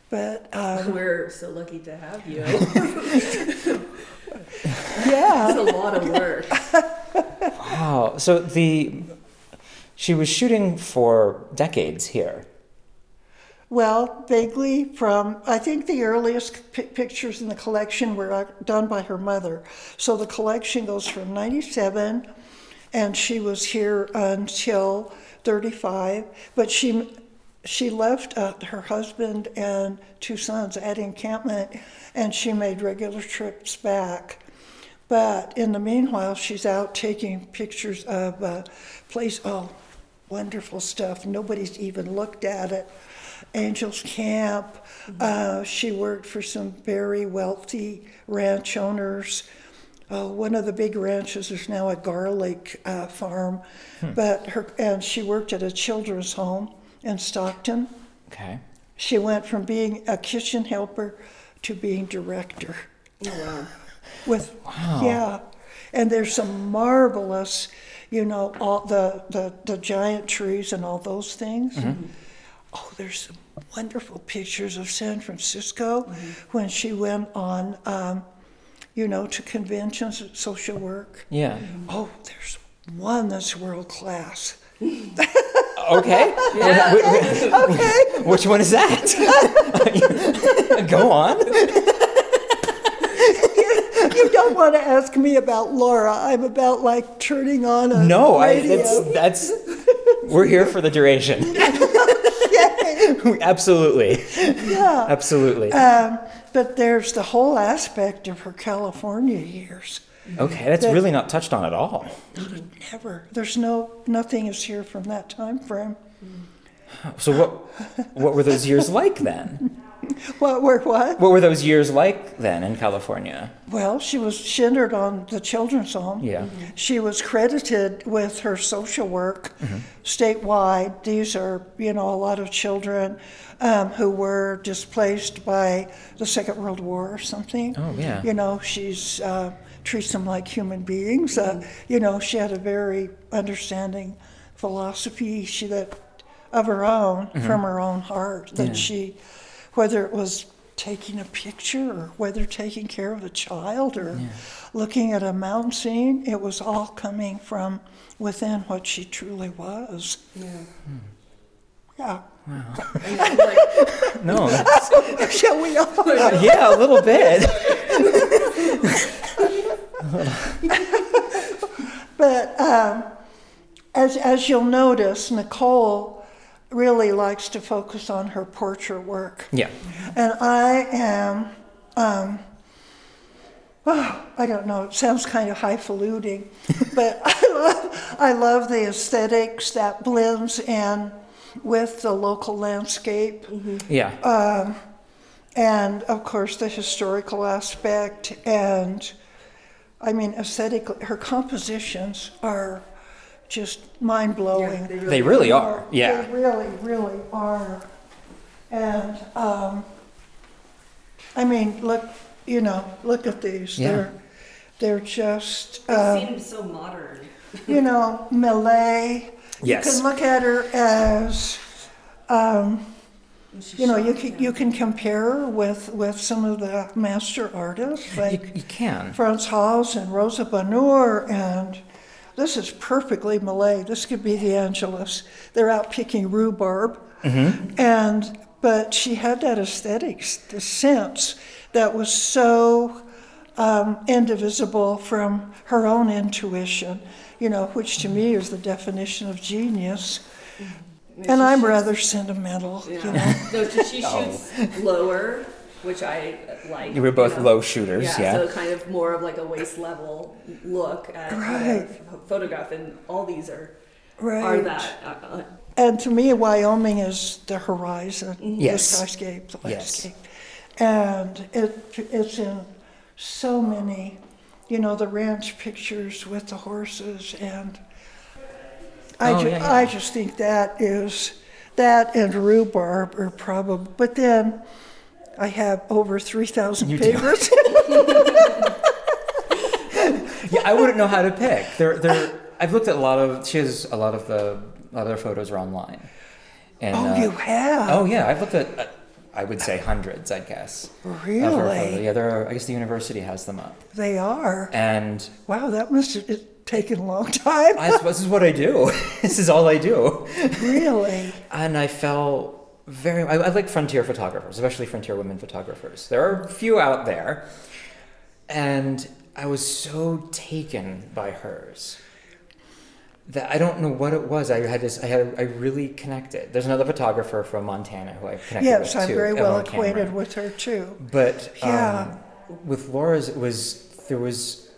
But um, [LAUGHS] We're so lucky to have you. [LAUGHS] yeah, It's a lot of work. wow. So the she was shooting for decades here. Well, vaguely from, I think the earliest pi pictures in the collection were uh, done by her mother. So the collection goes from 97, and she was here until 35. But she, she left uh, her husband and two sons at encampment, and she made regular trips back. But in the meanwhile, she's out taking pictures of uh, place, oh, wonderful stuff. Nobody's even looked at it. Angels Camp. Uh, she worked for some very wealthy ranch owners. Uh, one of the big ranches is now a garlic uh, farm, Hmm. but her and she worked at a children's home in Stockton. Okay. She went from being a kitchen helper to being director. With Wow. yeah, and there's some marvelous, you know, all the the, the giant trees and all those things. Mhm. Oh, there's some wonderful pictures of San Francisco when she went on, um, you know, to conventions, social work. Yeah. Oh, there's one that's world class. [LAUGHS] Okay. Yeah, okay, okay. Which one is that? [LAUGHS] Go on. you don't want to ask me about Lora. I'm about like turning on a No, I, that's that's. We're here for the duration. [LAUGHS] [LAUGHS] Absolutely. Yeah. Absolutely. Um, but there's the whole aspect of her California years. Okay, that's that- really not touched on at all. Never. There's no nothing is here from that time frame. So what what were those years like then? [LAUGHS] What were what? What were those years like then in California? Well, she was centered on the children's home. Yeah. She was credited with her social work Mhm. statewide. These are, you know, a lot of children um, who were displaced by the Second World War or something. Oh, yeah. You know, she's uh, treats them like human beings. Uh, you know, she had a very understanding philosophy she that of her own Mhm. from her own heart that Yeah. she, whether it was taking a picture or whether taking care of a child or looking at a mountain scene, it was all coming from within what she truly was. Yeah. Yeah. [LAUGHS] No. that's- [LAUGHS] Shall we all? [LAUGHS] yeah, a little bit. [LAUGHS] But um, as, as you'll notice, Nicole really likes to focus on her portrait work. Yeah. And I am, um, oh, I don't know, it sounds kind of highfalutin, [LAUGHS] but I love, I love the aesthetics that blends in with the local landscape. Yeah. Um, and of course, the historical aspect. And I mean, aesthetically, her compositions are just mind blowing. they really They really are, yeah. They really, really are. And um, I mean, look, you know, look at these. Yeah. They're, they're just. They um, seem so modern. you know, Millet. Yes. You can look at her as, um, you know, you can, you can compare with, with some of the master artists like You can. Frans Hals and Rosa Bonheur, and this is perfectly Millet. This could be the Angelus. They're out picking rhubarb. Mm-hmm. And but she had that aesthetics, the sense that was so um, indivisible from her own intuition, you know, which to me is the definition of genius. And I'm rather sentimental, you know. [LAUGHS] No, so she [LAUGHS] Oh. shoots lower, which I like. You were both know. low shooters, yeah. So kind of more of like a waist level look at Right. uh, photograph, and all these are right. are Right. that. Uh, uh, And to me, Wyoming is the horizon, Yes. the skyscape, the Yes. landscape. And it, it's in so many, you know, the ranch pictures with the horses. And I, Oh, ju- yeah, yeah. I just think that is, that and rhubarb are probably, but then I have over 3,000 You do. favorites. [LAUGHS] [LAUGHS] yeah, I wouldn't know how to pick. There, there. I've looked at a lot of. She has a lot of the other photos are online. And, Oh, uh, you have? Oh yeah, I've looked at. Uh, I would say hundreds. I guess. of her Really? Yeah, there are. I guess the university has them up. they are. And Wow, that must have, it, taken a long time. I, this is what I do. [LAUGHS] this is all I do. Really? And I felt very. I, I like frontier photographers, especially frontier women photographers. There are a few out there, and I was so taken by hers that I don't know what it was. I had this. I had. I really connected. There's another photographer from Montana who I connected Yes, with Yes, I'm too, very well acquainted with her too. But Yeah. um, with Lora's, it was there was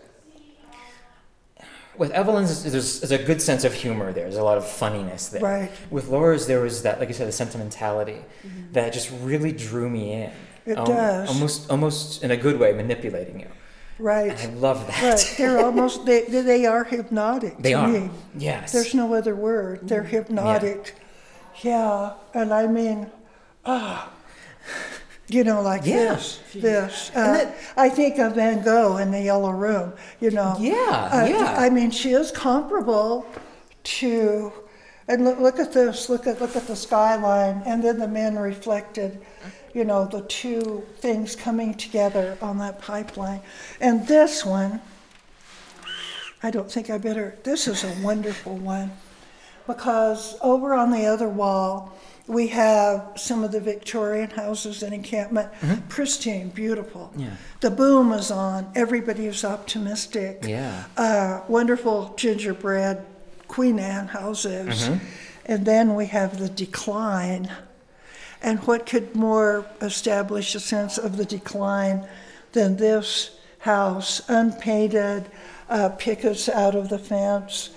with Evelyn's, there's, there's a good sense of humor there. There's a lot of funniness there. Right. With Lora's, there was that, like you said, the sentimentality that just really drew me in. It Al- does. Almost, almost in a good way, manipulating you. Right. I love that. Right. They're almost they they are hypnotic. They are. Me. Yes. There's no other word. They're hypnotic. Yeah. And I mean, ah, you know, like Yeah. this, this. Uh, I think of Van Gogh in the Yellow Room. You know. Yeah, Uh, yeah. I mean, she is comparable to. And look, look at this. Look at look at the skyline, and then the men reflected. You know, the two things coming together on that pipeline. And this one, I don't think I better. This is a wonderful one because over on the other wall, we have some of the Victorian houses and encampment. Pristine, beautiful. Mm-hmm. Yeah. The boom is on. Everybody is optimistic. Yeah. Uh, wonderful gingerbread Queen Anne houses. Mhm. And then we have the decline. And what could more establish a sense of the decline than this house, unpainted, uh, pickets out of the fence,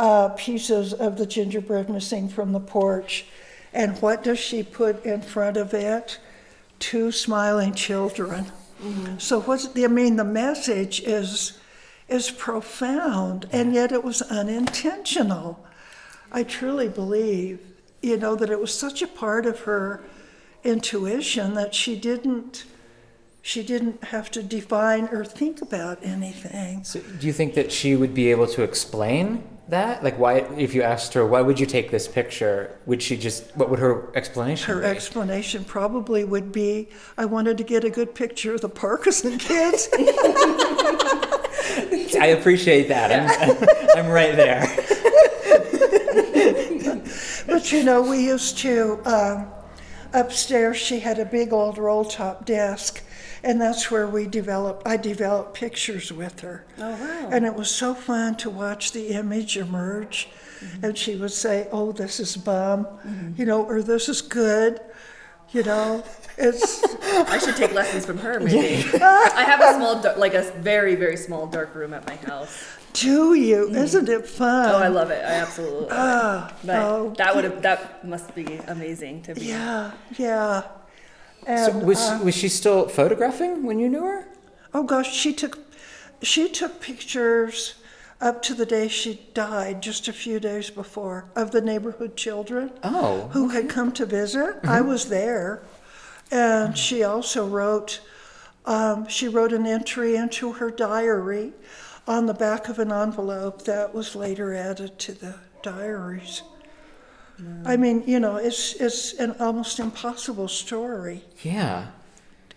uh, pieces of the gingerbread missing from the porch. And what does she put in front of it? Two smiling children. Mm-hmm. So what's the, I mean, the message is is profound, and yet it was unintentional. I truly believe, you know, that it was such a part of her intuition that she didn't she didn't have to define or think about anything. So do you think that she would be able to explain that? Like, why, if you asked her, why would you take this picture? Would she just, what would her explanation Her be? explanation probably would be, I wanted to get a good picture of the Parkinson kids. [LAUGHS] [LAUGHS] I appreciate that. I'm, [LAUGHS] I'm right there. But you know, we used to, um, upstairs, she had a big old roll top desk, and that's where we developed, I developed pictures with her. Oh, wow. And it was so fun to watch the image emerge. Mm-hmm. And she would say, Oh, this is bum, mm-hmm. you know, or this is good, you know. It's. [LAUGHS] I should take lessons from her, maybe. I have a small, dar- like a very, very small dark room at my house. Do you? Mm-hmm. Isn't it fun? Oh, I love it. I absolutely love Ah, it. But oh, that would have, that must be amazing to be. Yeah, yeah. So was, uh, was she still photographing when you knew her? Oh gosh, she took she took pictures up to the day she died, just a few days before, of the neighborhood children Oh. who had come to visit. I was there, and she also wrote. Um, she wrote an entry into her diary on the back of an envelope that was later added to the diaries. I mean, you know, it's it's an almost impossible story Yeah.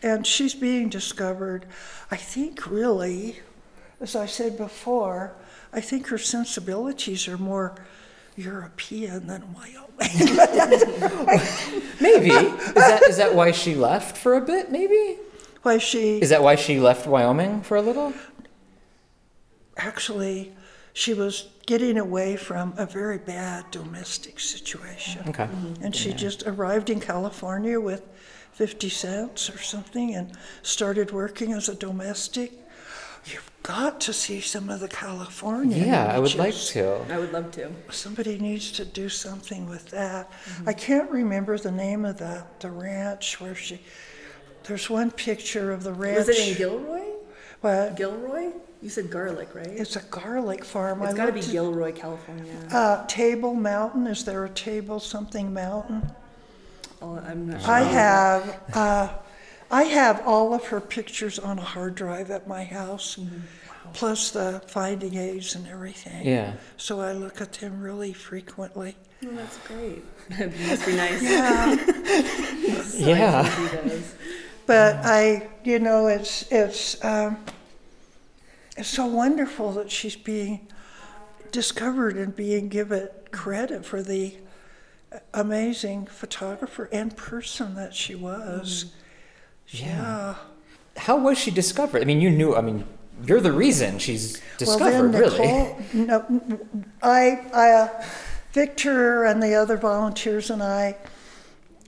and she's being discovered. I think, really, as I said before, I think her sensibilities are more European than Wyoming. [LAUGHS] Maybe. Is that, is that why she left for a bit, maybe? Why she. Is that why she left Wyoming for a little? Actually, she was getting away from a very bad domestic situation. Okay. Mm-hmm. And she Yeah. just arrived in California with 50 cents or something and started working as a domestic. You've got to see some of the California. Yeah, I would like to. I would love to. Somebody needs to do something with that. Mm-hmm. I can't remember the name of the, the ranch where she. There's one picture of the ranch. Was it in Gilroy? What? Gilroy? You said garlic, right? It's a garlic farm. It's got to be looked Gilroy, California. Uh, Table Mountain. Is there a Table something mountain? Oh, I'm not sure. I have. Uh, I have all of her pictures on a hard drive at my house, plus the finding aids and everything. Yeah. So I look at them really frequently. Oh, that's great. [LAUGHS] it must be nice. Yeah. [LAUGHS] So Yeah. nice does. But I, you know, it's it's um, it's so wonderful that she's being discovered and being given credit for the amazing photographer and person that she was. Yeah. How was she discovered? I mean, you knew. I mean, you're the reason she's discovered. well, then really. Nicole, no, I, I, uh, Victor and the other volunteers and I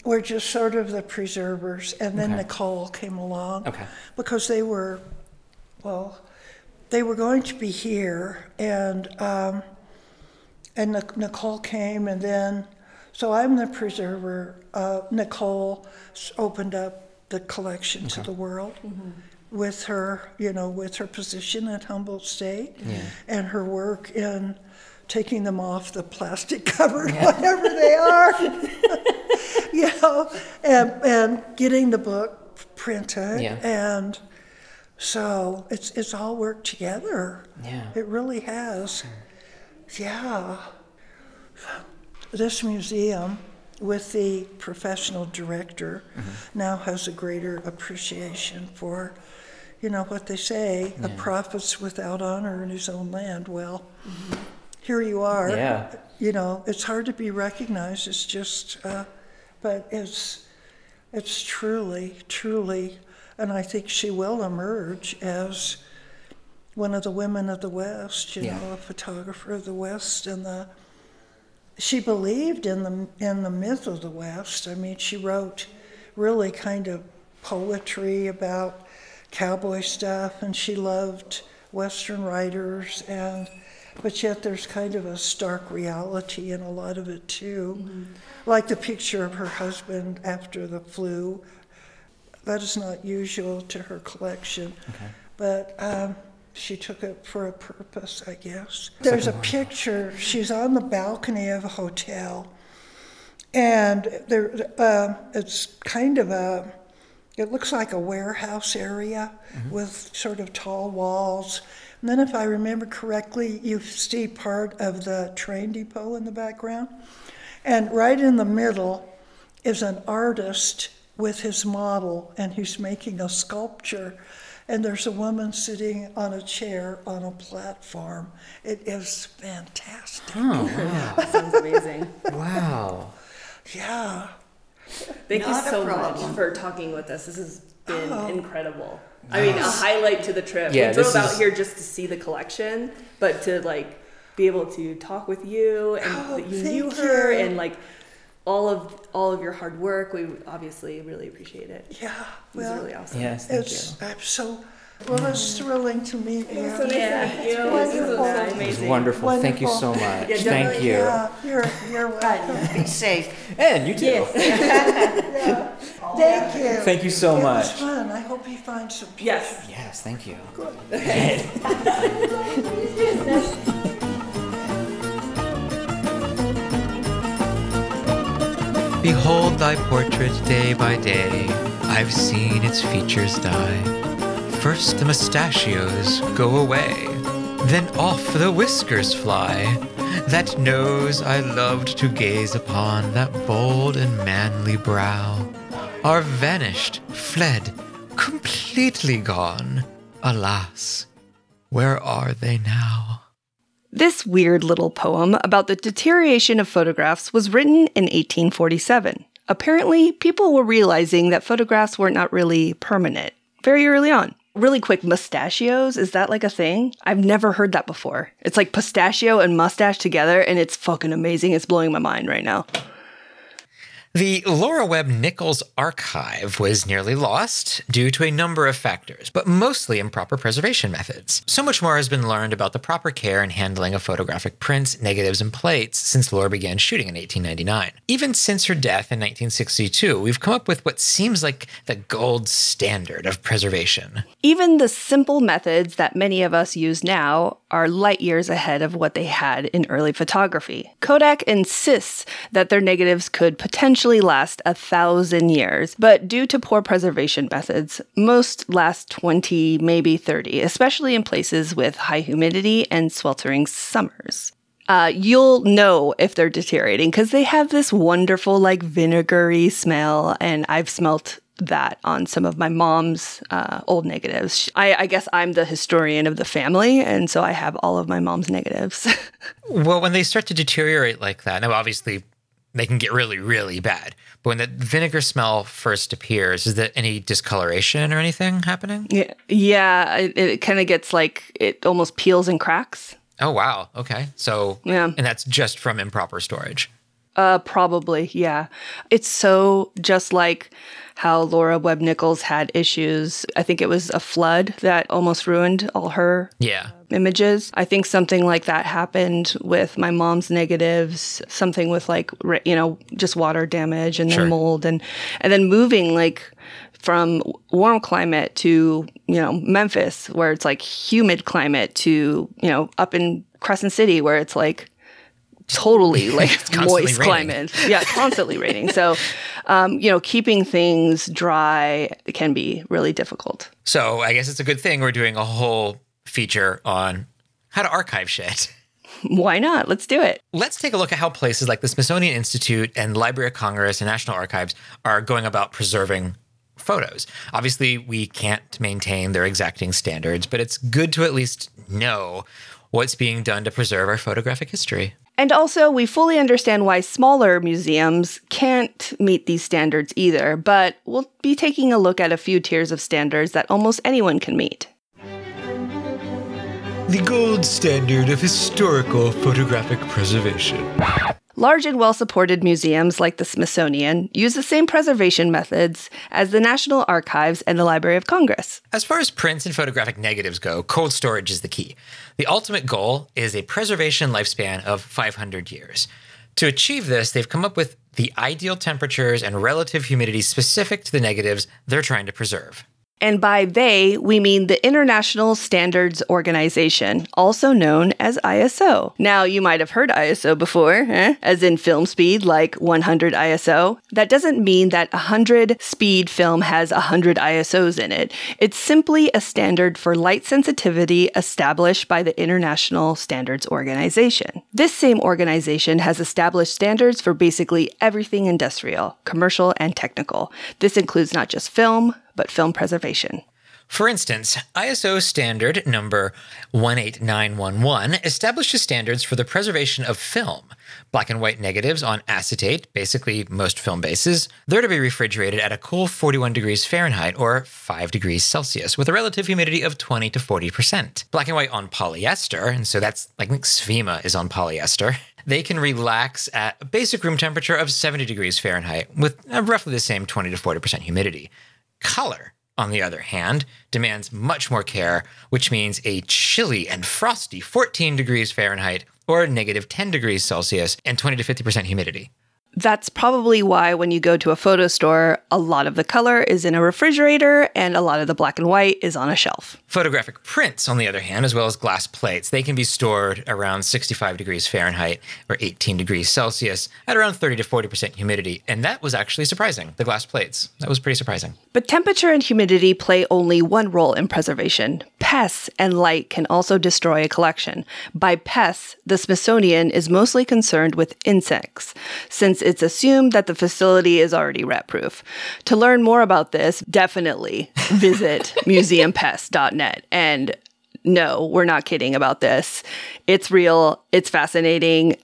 were just sort of the preservers, and then Okay. Nicole came along. Okay. Because they were, well, they were going to be here, and um, and Nicole came, and then, so I'm the preserver. Uh, Nicole opened up the collection to the world with her, you know, with her position at Humboldt State Yeah. and her work in taking them off the plastic [LAUGHS] cover, whatever they are, [LAUGHS] you know, and, and getting the book printed. Yeah. And so it's, it's all worked together. Yeah. It really has. Yeah. This museum, with the professional director, now has a greater appreciation for, you know, what they say, a Yeah. prophet's without honor in his own land. Well, here you are. Yeah. You know, it's hard to be recognized. It's just, uh, but it's, it's truly, truly, and I think she will emerge as one of the women of the West. You Yeah. know, a photographer of the West, and the. She believed in the in the myth of the West. I mean, she wrote really kind of poetry about cowboy stuff, and she loved Western writers, and but yet there's kind of a stark reality in a lot of it too, mm-hmm. like the picture of her husband after the flu. That is not usual to her collection, but um, she took it for a purpose, I guess. There's a picture. She's on the balcony of a hotel, and there, uh, it's kind of a. It looks like a warehouse area with sort of tall walls. And then, if I remember correctly, you see part of the train depot in the background. And right in the middle is an artist with his model, and he's making a sculpture. And there's a woman sitting on a chair on a platform. It is fantastic. Oh, [LAUGHS] wow. Sounds amazing. Wow. Yeah. Thank Not you so much for talking with us. This has been Oh. incredible. I mean, a highlight to the trip. Yeah, we drove out is- here just to see the collection, but to like be able to talk with you and Oh, that you knew her you. and like all of all of your hard work. We obviously really appreciate it. Yeah, it was well, really awesome. Yes, thank It's, I'm so, well, it's thrilling to meet you. so nice to Yeah, meet you. it's This was wonderful. so It was amazing. wonderful. Thank you so much. Yeah, Thank you. Yeah, you're, you're [LAUGHS] welcome. Be safe. And you too. [LAUGHS] Thank you. Thank you so It much. was fun. I hope you find some peace. Yes. Yes, thank you. [LAUGHS] Behold thy portrait day by day, I've seen its features die. First the mustachios go away, then off the whiskers fly. That nose I loved to gaze upon, that bold and manly brow, are vanished, fled, completely gone. Alas, where are they now? This weird little poem about the deterioration of photographs was written in 1847. Apparently, people were realizing that photographs were not really permanent very early on. Really quick, mustachios, is that like a thing? I've never heard that before. It's like pistachio and mustache together, and it's fucking amazing. It's blowing my mind right now. The Lora Webb Nichols archive was nearly lost due to a number of factors, but mostly improper preservation methods. So much more has been learned about the proper care and handling of photographic prints, negatives, and plates since Lora began shooting in 1899. Even since her death in 1962, we've come up with what seems like the gold standard of preservation. Even the simple methods that many of us use now are light years ahead of what they had in early photography. Kodak insists that their negatives could potentially last a thousand years, but due to poor preservation methods, most last 20, maybe 30, especially in places with high humidity and sweltering summers. Uh, you'll know if they're deteriorating because they have this wonderful, like vinegary smell, and I've smelt that on some of my mom's uh, old negatives. I, I guess I'm the historian of the family, and so I have all of my mom's negatives. [LAUGHS] Well, when they start to deteriorate like that, now obviously they can get really, really bad. But when the vinegar smell first appears, is there any discoloration or anything happening? yeah, yeah, it, it kind of gets like it almost peels and cracks. Oh wow. Okay. So Yeah. and that's just from improper storage. Uh, probably, yeah. It's so just like how Lora Webb Nichols had issues. I think it was a flood that almost ruined all her Yeah. images. I think something like that happened with my mom's negatives, something with like you know just water damage and then Sure. mold and and then moving like from warm climate to you know Memphis where it's like humid climate to you know up in Crescent City where it's like totally [LAUGHS] like moist raining. climate. Yeah, constantly raining. So, [LAUGHS] um, you know, keeping things dry can be really difficult. So I guess it's a good thing we're doing a whole feature on how to archive shit. [LAUGHS] Why not? Let's do it. Let's take a look at how places like the Smithsonian Institute and Library of Congress and National Archives are going about preserving photos. Obviously, we can't maintain their exacting standards, but it's good to at least know what's being done to preserve our photographic history. And also, we fully understand why smaller museums can't meet these standards either, but we'll be taking a look at a few tiers of standards that almost anyone can meet. The gold standard of historical photographic preservation. Large and well supported museums like the Smithsonian use the same preservation methods as the National Archives and the Library of Congress. As far as prints and photographic negatives go, cold storage is the key. The ultimate goal is a preservation lifespan of 500 years. To achieve this, they've come up with the ideal temperatures and relative humidity specific to the negatives they're trying to preserve. And by they, we mean the International Standards Organization, also known as ISO. Now, you might have heard ISO before, eh? as in film speed, like 100 ISO. That doesn't mean that 100 speed film has 100 ISOs in it. It's simply a standard for light sensitivity established by the International Standards Organization. This same organization has established standards for basically everything industrial, commercial, and technical. This includes not just film, but film preservation. For instance, ISO standard number 18911 establishes standards for the preservation of film. Black and white negatives on acetate, basically most film bases, they're to be refrigerated at a cool 41 degrees Fahrenheit or 5 degrees Celsius with a relative humidity of 20 to 40%. Black and white on polyester, and so that's like Svema is on polyester. They can relax at a basic room temperature of 70 degrees Fahrenheit with uh, roughly the same 20 to 40% humidity. Color, on the other hand, demands much more care, which means a chilly and frosty 14 degrees Fahrenheit or negative 10 degrees Celsius and 20 to 50% humidity. That's probably why when you go to a photo store, a lot of the color is in a refrigerator and a lot of the black and white is on a shelf. Photographic prints, on the other hand, as well as glass plates, they can be stored around 65 degrees Fahrenheit or 18 degrees Celsius at around 30 to 40% humidity. And that was actually surprising, the glass plates. That was pretty surprising. But temperature and humidity play only one role in preservation. Pests and light can also destroy a collection. By pests, the Smithsonian is mostly concerned with insects, since it's assumed that the facility is already rat proof. To learn more about this, definitely visit [LAUGHS] museumpest.net. And no, we're not kidding about this. It's real, it's fascinating.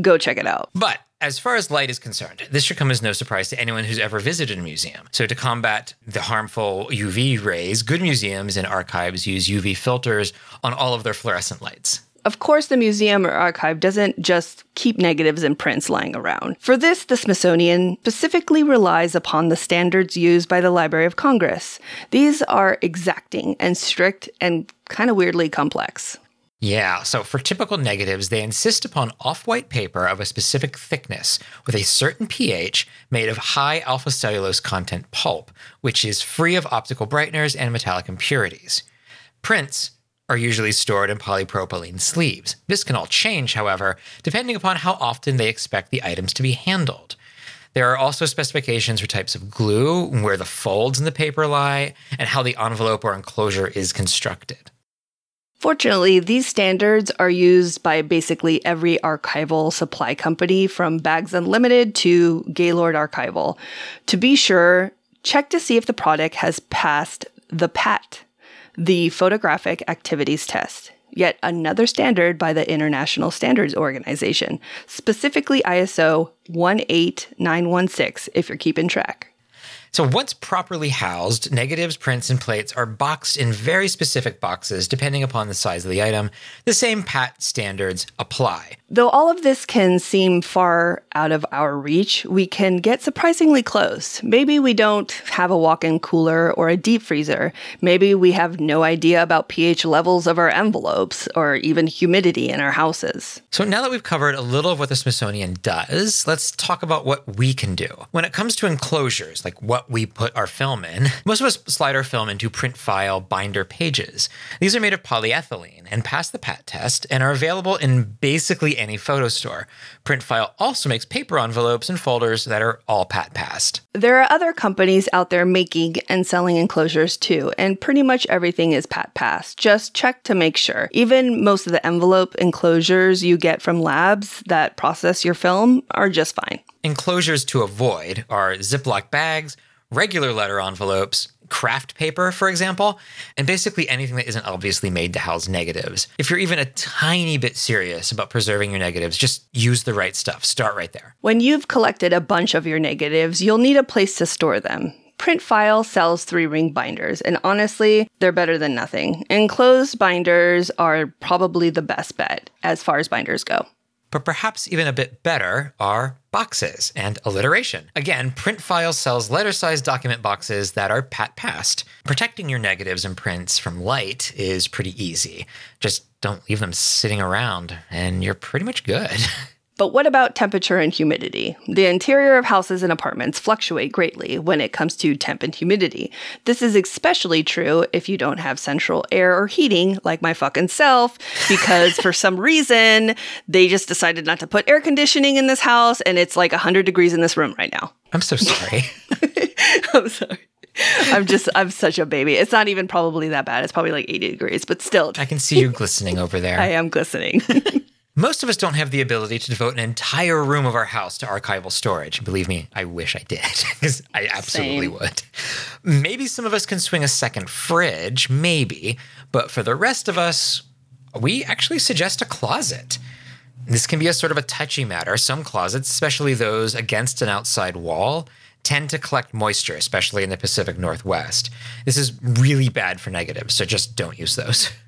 Go check it out. But as far as light is concerned, this should come as no surprise to anyone who's ever visited a museum. So, to combat the harmful UV rays, good museums and archives use UV filters on all of their fluorescent lights. Of course, the museum or archive doesn't just keep negatives and prints lying around. For this, the Smithsonian specifically relies upon the standards used by the Library of Congress. These are exacting and strict and kind of weirdly complex. Yeah, so for typical negatives, they insist upon off white paper of a specific thickness with a certain pH made of high alpha cellulose content pulp, which is free of optical brighteners and metallic impurities. Prints are usually stored in polypropylene sleeves. This can all change, however, depending upon how often they expect the items to be handled. There are also specifications for types of glue, where the folds in the paper lie, and how the envelope or enclosure is constructed. Fortunately, these standards are used by basically every archival supply company from Bags Unlimited to Gaylord Archival. To be sure, check to see if the product has passed the PAT, the Photographic Activities Test, yet another standard by the International Standards Organization, specifically ISO 18916, if you're keeping track. So, once properly housed, negatives, prints, and plates are boxed in very specific boxes depending upon the size of the item. The same PAT standards apply. Though all of this can seem far out of our reach, we can get surprisingly close. Maybe we don't have a walk in cooler or a deep freezer. Maybe we have no idea about pH levels of our envelopes or even humidity in our houses. So, now that we've covered a little of what the Smithsonian does, let's talk about what we can do. When it comes to enclosures, like what we put our film in, most of us slide our film into print file binder pages. These are made of polyethylene and pass the PAT test and are available in basically any photo store. Printfile also makes paper envelopes and folders that are all PAT passed. There are other companies out there making and selling enclosures too, and pretty much everything is PAT passed. Just check to make sure. Even most of the envelope enclosures you get from labs that process your film are just fine. Enclosures to avoid are Ziploc bags, regular letter envelopes, kraft paper, for example, and basically anything that isn't obviously made to house negatives. If you're even a tiny bit serious about preserving your negatives, just use the right stuff. Start right there. When you've collected a bunch of your negatives, you'll need a place to store them. Printfile sells three ring binders, and honestly, they're better than nothing. Enclosed binders are probably the best bet as far as binders go. But perhaps even a bit better are boxes and alliteration. Again, Printfile sells letter sized document boxes that are pat passed. Protecting your negatives and prints from light is pretty easy. Just don't leave them sitting around, and you're pretty much good. [LAUGHS] But what about temperature and humidity? The interior of houses and apartments fluctuate greatly when it comes to temp and humidity. This is especially true if you don't have central air or heating, like my fucking self, because for some [LAUGHS] reason they just decided not to put air conditioning in this house and it's like 100 degrees in this room right now. I'm so sorry. [LAUGHS] I'm sorry. I'm just, I'm such a baby. It's not even probably that bad. It's probably like 80 degrees, but still. I can see you glistening over [LAUGHS] there. I am glistening. Most of us don't have the ability to devote an entire room of our house to archival storage. Believe me, I wish I did, [LAUGHS] because I absolutely Same. would. Maybe some of us can swing a second fridge, maybe, but for the rest of us, we actually suggest a closet. This can be a sort of a touchy matter. Some closets, especially those against an outside wall, tend to collect moisture, especially in the Pacific Northwest. This is really bad for negatives, so just don't use those. [LAUGHS]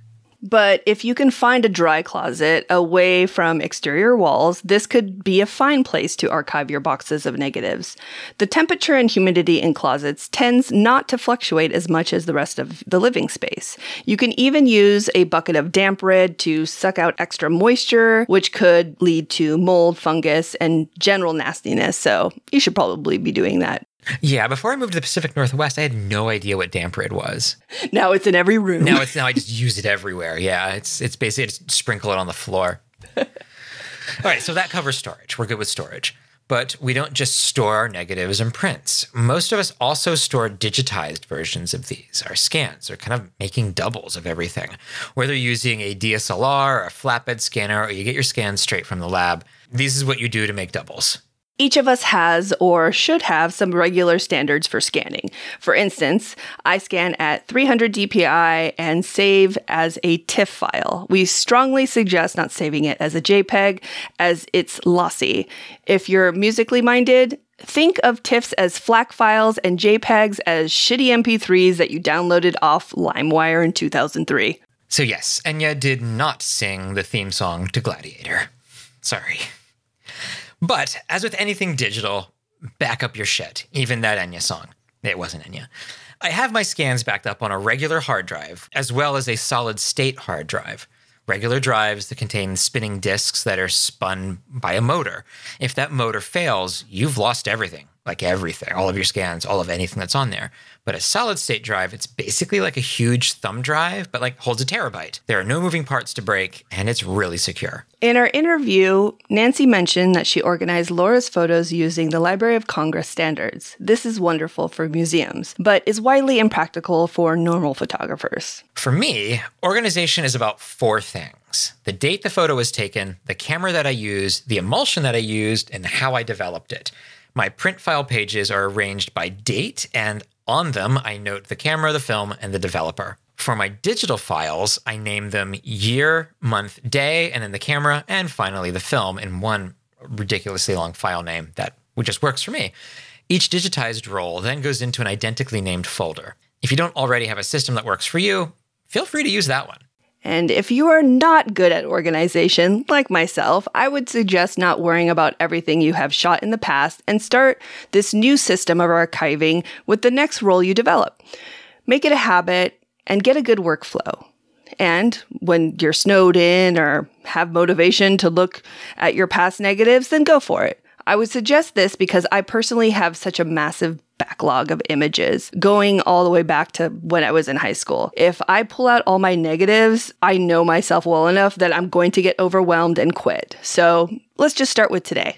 But if you can find a dry closet away from exterior walls, this could be a fine place to archive your boxes of negatives. The temperature and humidity in closets tends not to fluctuate as much as the rest of the living space. You can even use a bucket of DampRid to suck out extra moisture, which could lead to mold, fungus, and general nastiness. So you should probably be doing that. Yeah, before I moved to the Pacific Northwest, I had no idea what DampRid was. Now it's in every room. Now it's now I just use it everywhere. Yeah, it's it's basically just sprinkle it on the floor. [LAUGHS] All right, so that covers storage. We're good with storage. But we don't just store our negatives and prints. Most of us also store digitized versions of these. Our scans are kind of making doubles of everything. Whether you're using a DSLR or a flatbed scanner or you get your scans straight from the lab, this is what you do to make doubles. Each of us has or should have some regular standards for scanning. For instance, I scan at 300 dpi and save as a TIFF file. We strongly suggest not saving it as a JPEG as it's lossy. If you're musically minded, think of TIFFs as FLAC files and JPEGs as shitty MP3s that you downloaded off LimeWire in 2003. So, yes, Enya did not sing the theme song to Gladiator. Sorry. But as with anything digital, back up your shit, even that Enya song. It wasn't Enya. I have my scans backed up on a regular hard drive, as well as a solid state hard drive. Regular drives that contain spinning disks that are spun by a motor. If that motor fails, you've lost everything like everything, all of your scans, all of anything that's on there. But a solid state drive, it's basically like a huge thumb drive, but like holds a terabyte. There are no moving parts to break, and it's really secure. In our interview, Nancy mentioned that she organized Lora's photos using the Library of Congress standards. This is wonderful for museums, but is widely impractical for normal photographers. For me, organization is about four things the date the photo was taken, the camera that I used, the emulsion that I used, and how I developed it. My print file pages are arranged by date, and on them, I note the camera, the film, and the developer. For my digital files, I name them year, month, day, and then the camera, and finally the film in one ridiculously long file name that just works for me. Each digitized roll then goes into an identically named folder. If you don't already have a system that works for you, feel free to use that one. And if you are not good at organization, like myself, I would suggest not worrying about everything you have shot in the past and start this new system of archiving with the next roll you develop. Make it a habit and get a good workflow. And when you're snowed in or have motivation to look at your past negatives, then go for it. I would suggest this because I personally have such a massive backlog of images going all the way back to when I was in high school. If I pull out all my negatives, I know myself well enough that I'm going to get overwhelmed and quit. So let's just start with today.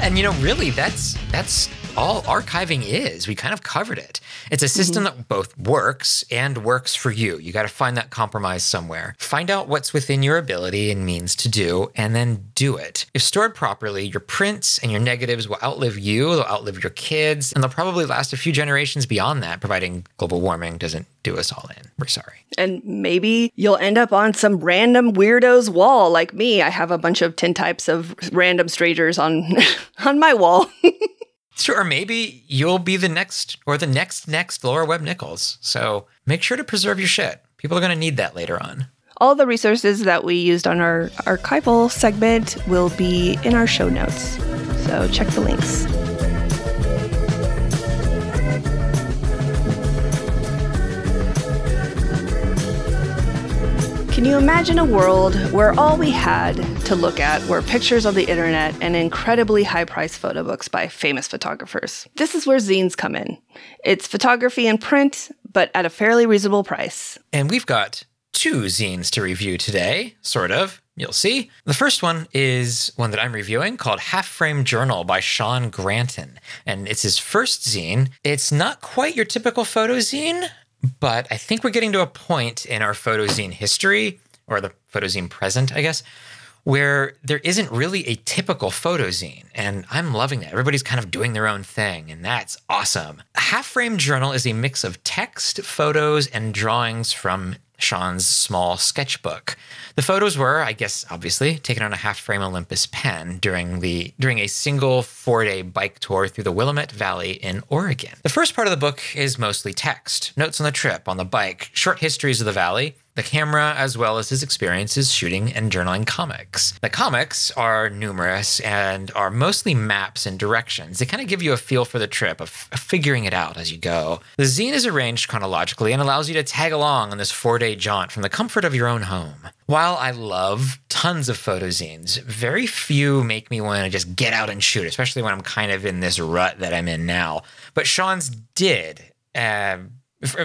And you know, really, that's that's all archiving is. We kind of covered it. It's a system mm-hmm. that both works and works for you. You got to find that compromise somewhere. Find out what's within your ability and means to do, and then do it. If stored properly, your prints and your negatives will outlive you, they'll outlive your kids, and they'll probably last a few generations beyond that, providing global warming doesn't do us all in. We're sorry. And maybe you'll end up on some random weirdo's wall like me. I have a bunch of tintypes of random strangers on [LAUGHS] on my wall. [LAUGHS] Sure, or maybe you'll be the next or the next next Lora Webb Nichols. So make sure to preserve your shit. People are going to need that later on. All the resources that we used on our archival segment will be in our show notes. So check the links. Can you imagine a world where all we had to look at were pictures on the internet and incredibly high priced photo books by famous photographers? This is where zines come in. It's photography in print, but at a fairly reasonable price. And we've got two zines to review today, sort of. You'll see. The first one is one that I'm reviewing called Half Frame Journal by Sean Granton. And it's his first zine. It's not quite your typical photo zine, but I think we're getting to a point in our photozine history, or the photozine present, I guess, where there isn't really a typical photozine. And I'm loving that. Everybody's kind of doing their own thing, and that's awesome. A half frame journal is a mix of text, photos, and drawings from Sean's small sketchbook. The photos were, I guess, obviously taken on a half-frame Olympus pen during the during a single four-day bike tour through the Willamette Valley in Oregon. The first part of the book is mostly text, notes on the trip, on the bike, short histories of the valley, the camera, as well as his experiences shooting and journaling comics. The comics are numerous and are mostly maps and directions. They kind of give you a feel for the trip, of, figuring it out as you go. The zine is arranged chronologically and allows you to tag along on this four day jaunt from the comfort of your own home. While I love tons of photo zines, very few make me want to just get out and shoot, especially when I'm kind of in this rut that I'm in now. But Sean's did. Uh,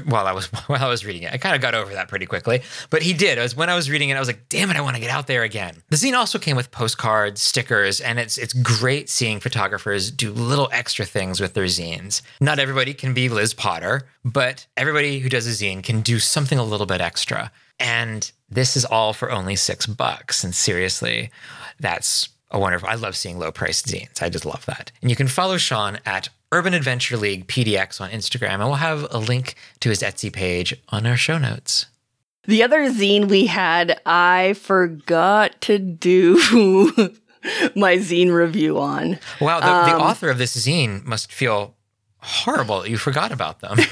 while I was [LAUGHS] while I was reading it. I kind of got over that pretty quickly, but he did. It was when I was reading it, I was like, "Damn it, I want to get out there again." The zine also came with postcards, stickers, and it's it's great seeing photographers do little extra things with their zines. Not everybody can be Liz Potter, but everybody who does a zine can do something a little bit extra. And this is all for only six bucks. And seriously, that's a wonderful. I love seeing low priced zines. I just love that. And you can follow Sean at Urban Adventure League PDX on Instagram, and we'll have a link to his Etsy page on our show notes. The other zine we had, I forgot to do [LAUGHS] my zine review on. Wow, the, Um, the author of this zine must feel horrible that you forgot about them. [LAUGHS]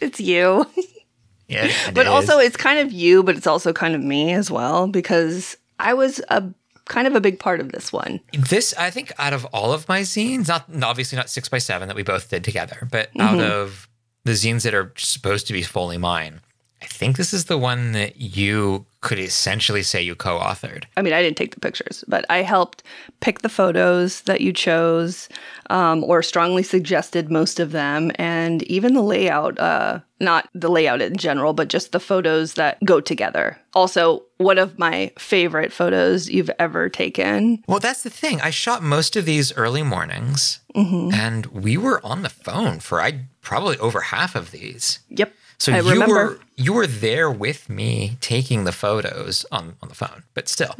it's you. [LAUGHS] yeah, it but is. also it's kind of you, but it's also kind of me as well because I was a kind of a big part of this one. This, I think, out of all of my zines, not obviously not six by seven that we both did together, but out Mhm. of the zines that are supposed to be fully mine, I think this is the one that you could essentially say you co-authored. I mean, I didn't take the pictures, but I helped pick the photos that you chose, um, or strongly suggested most of them, and even the layout. Uh, not the layout in general, but just the photos that go together. Also, one of my favorite photos you've ever taken. Well, that's the thing. I shot most of these early mornings, Mhm. and we were on the phone for I probably over half of these. Yep. So I you remember. were you were there with me taking the photos on on the phone, but still.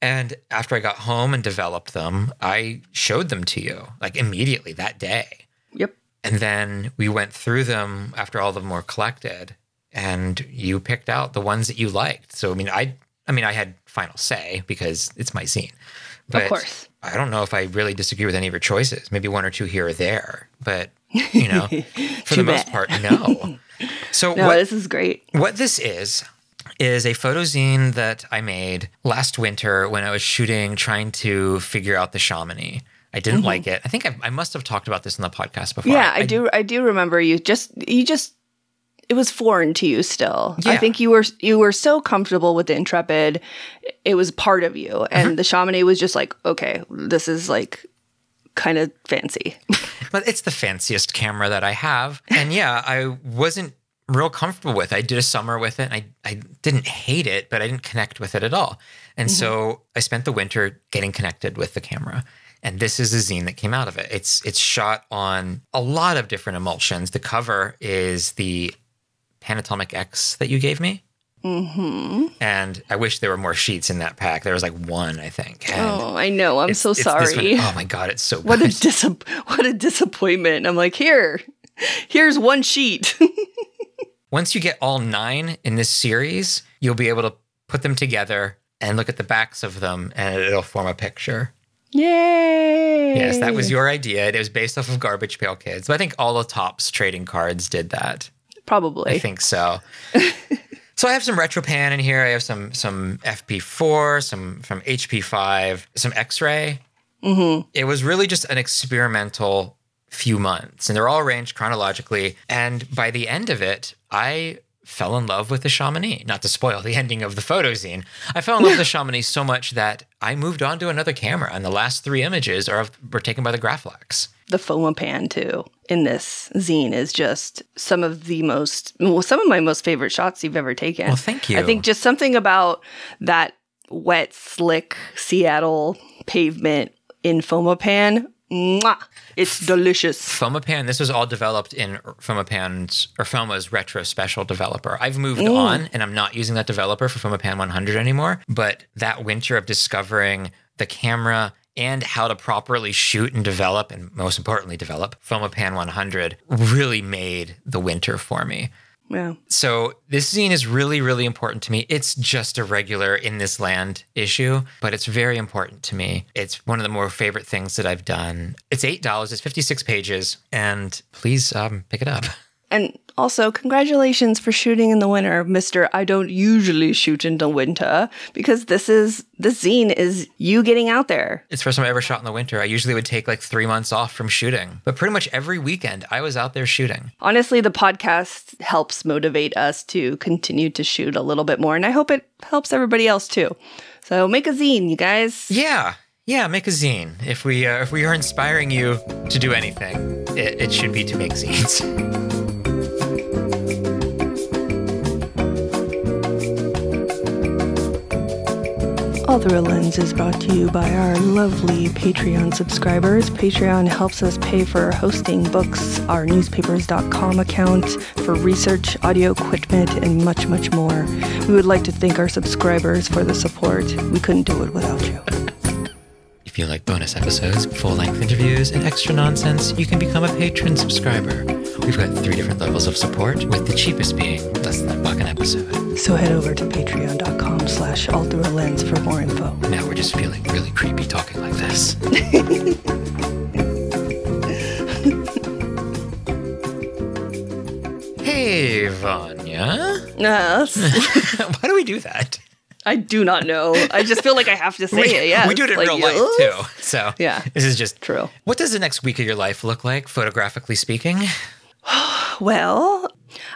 And after I got home and developed them, I showed them to you like immediately that day. Yep. And then we went through them after all of them were collected and you picked out the ones that you liked. So I mean I I mean I had final say because it's my zine. But course. I don't know if I really disagree with any of your choices. Maybe one or two here or there, but you know, [LAUGHS] for the most part, [LAUGHS] no. So No, what, this is great. what this is is a photo zine that I made last winter when I was shooting, trying to figure out the Chamonix. I didn't Mhm. like it. I think I, I must have talked about this in the podcast before. Yeah, I, do. I do remember you. Just you just. It was foreign to you still. I think you were you were so comfortable with the Intrepid, it was part of you, and Mm-hmm. the Chamonix was just like, okay, this is like kind of fancy. [LAUGHS] but it's the fanciest camera that I have. And yeah, I wasn't real comfortable with. it. I did a summer with it and I, I didn't hate it, but I didn't connect with it at all. And so mm-hmm. I spent the winter getting connected with the camera. And this is a zine that came out of it. It's it's shot on a lot of different emulsions. The cover is the Panatomic X that you gave me. Hmm And I wish there were more sheets in that pack. There was like one, I think. And Oh, I know. I'm so it's sorry. Oh my god, it's so What a [LAUGHS] dis- what a disappointment. I'm like, here, here's one sheet. [LAUGHS] Once you get all nine in this series, you'll be able to put them together and look at the backs of them and it'll form a picture. Yay! Yes, that was your idea. It was based off of Garbage Pail Kids. But I think all the Topps trading cards did that. probably. I think so. [LAUGHS] so I have some RetroPan in here. I have some some FP4, some from HP5, some X-ray. Mm-hmm. It was really just an experimental few months, and they're all arranged chronologically. And by the end of it, I fell in love with the Chamonix. Not to spoil the [LAUGHS] ending of the photo zine, I fell in love with the Chamonix so much that I moved on to another camera, and the last three images are were taken by the Graflex. The Fomapan too in this zine is just some of the most well, some of my most favorite shots you've ever taken. Well, thank you. I think just something about that wet, slick Seattle pavement in Fomapan. Mwah, it's delicious. Fomapan, this was all developed in Fomapan's or Foma's retro special developer. I've moved Mm. on and I'm not using that developer for Fomapan 100 anymore. But that winter of discovering the camera and how to properly shoot and develop, and most importantly, develop Fomapan 100 really made the winter for me. Yeah. So this zine is really, really important to me. It's just a regular in this land issue, but it's very important to me. It's one of the more favorite things that I've done. It's eight dollars. It's fifty six pages, and please um, pick it up. And also, congratulations for shooting in the winter, Mister. I don't usually shoot in the winter because this is this zine is you getting out there. It's the first time I ever shot in the winter. I usually would take like three months off from shooting, but pretty much every weekend I was out there shooting. Honestly, the podcast helps motivate us to continue to shoot a little bit more, and I hope it helps everybody else too. So make a zine, you guys. Yeah, yeah, make a zine. If we uh, if we are inspiring you to do anything, it, it should be to make zines. [LAUGHS] All Through a Lens is brought to you by our lovely Patreon subscribers. Patreon helps us pay for hosting books, our newspapers.com account, for research, audio equipment, and much, much more. We would like to thank our subscribers for the support. We couldn't do it without you. If you like bonus episodes, full length interviews, and extra nonsense, you can become a patron subscriber. We've got three different levels of support, with the cheapest being less than a buck an episode. So head over to patreon.com slash all through a lens for more info. Now we're just feeling really creepy talking like this. [LAUGHS] hey, Vanya. Yes. [LAUGHS] Why do we do that? I do not know. I just feel like I have to say [LAUGHS] we, it. Yeah. we do it in Like, real life too. So Yeah. this is just true. What does the next week of your life look like, photographically speaking? [SIGHS] Well,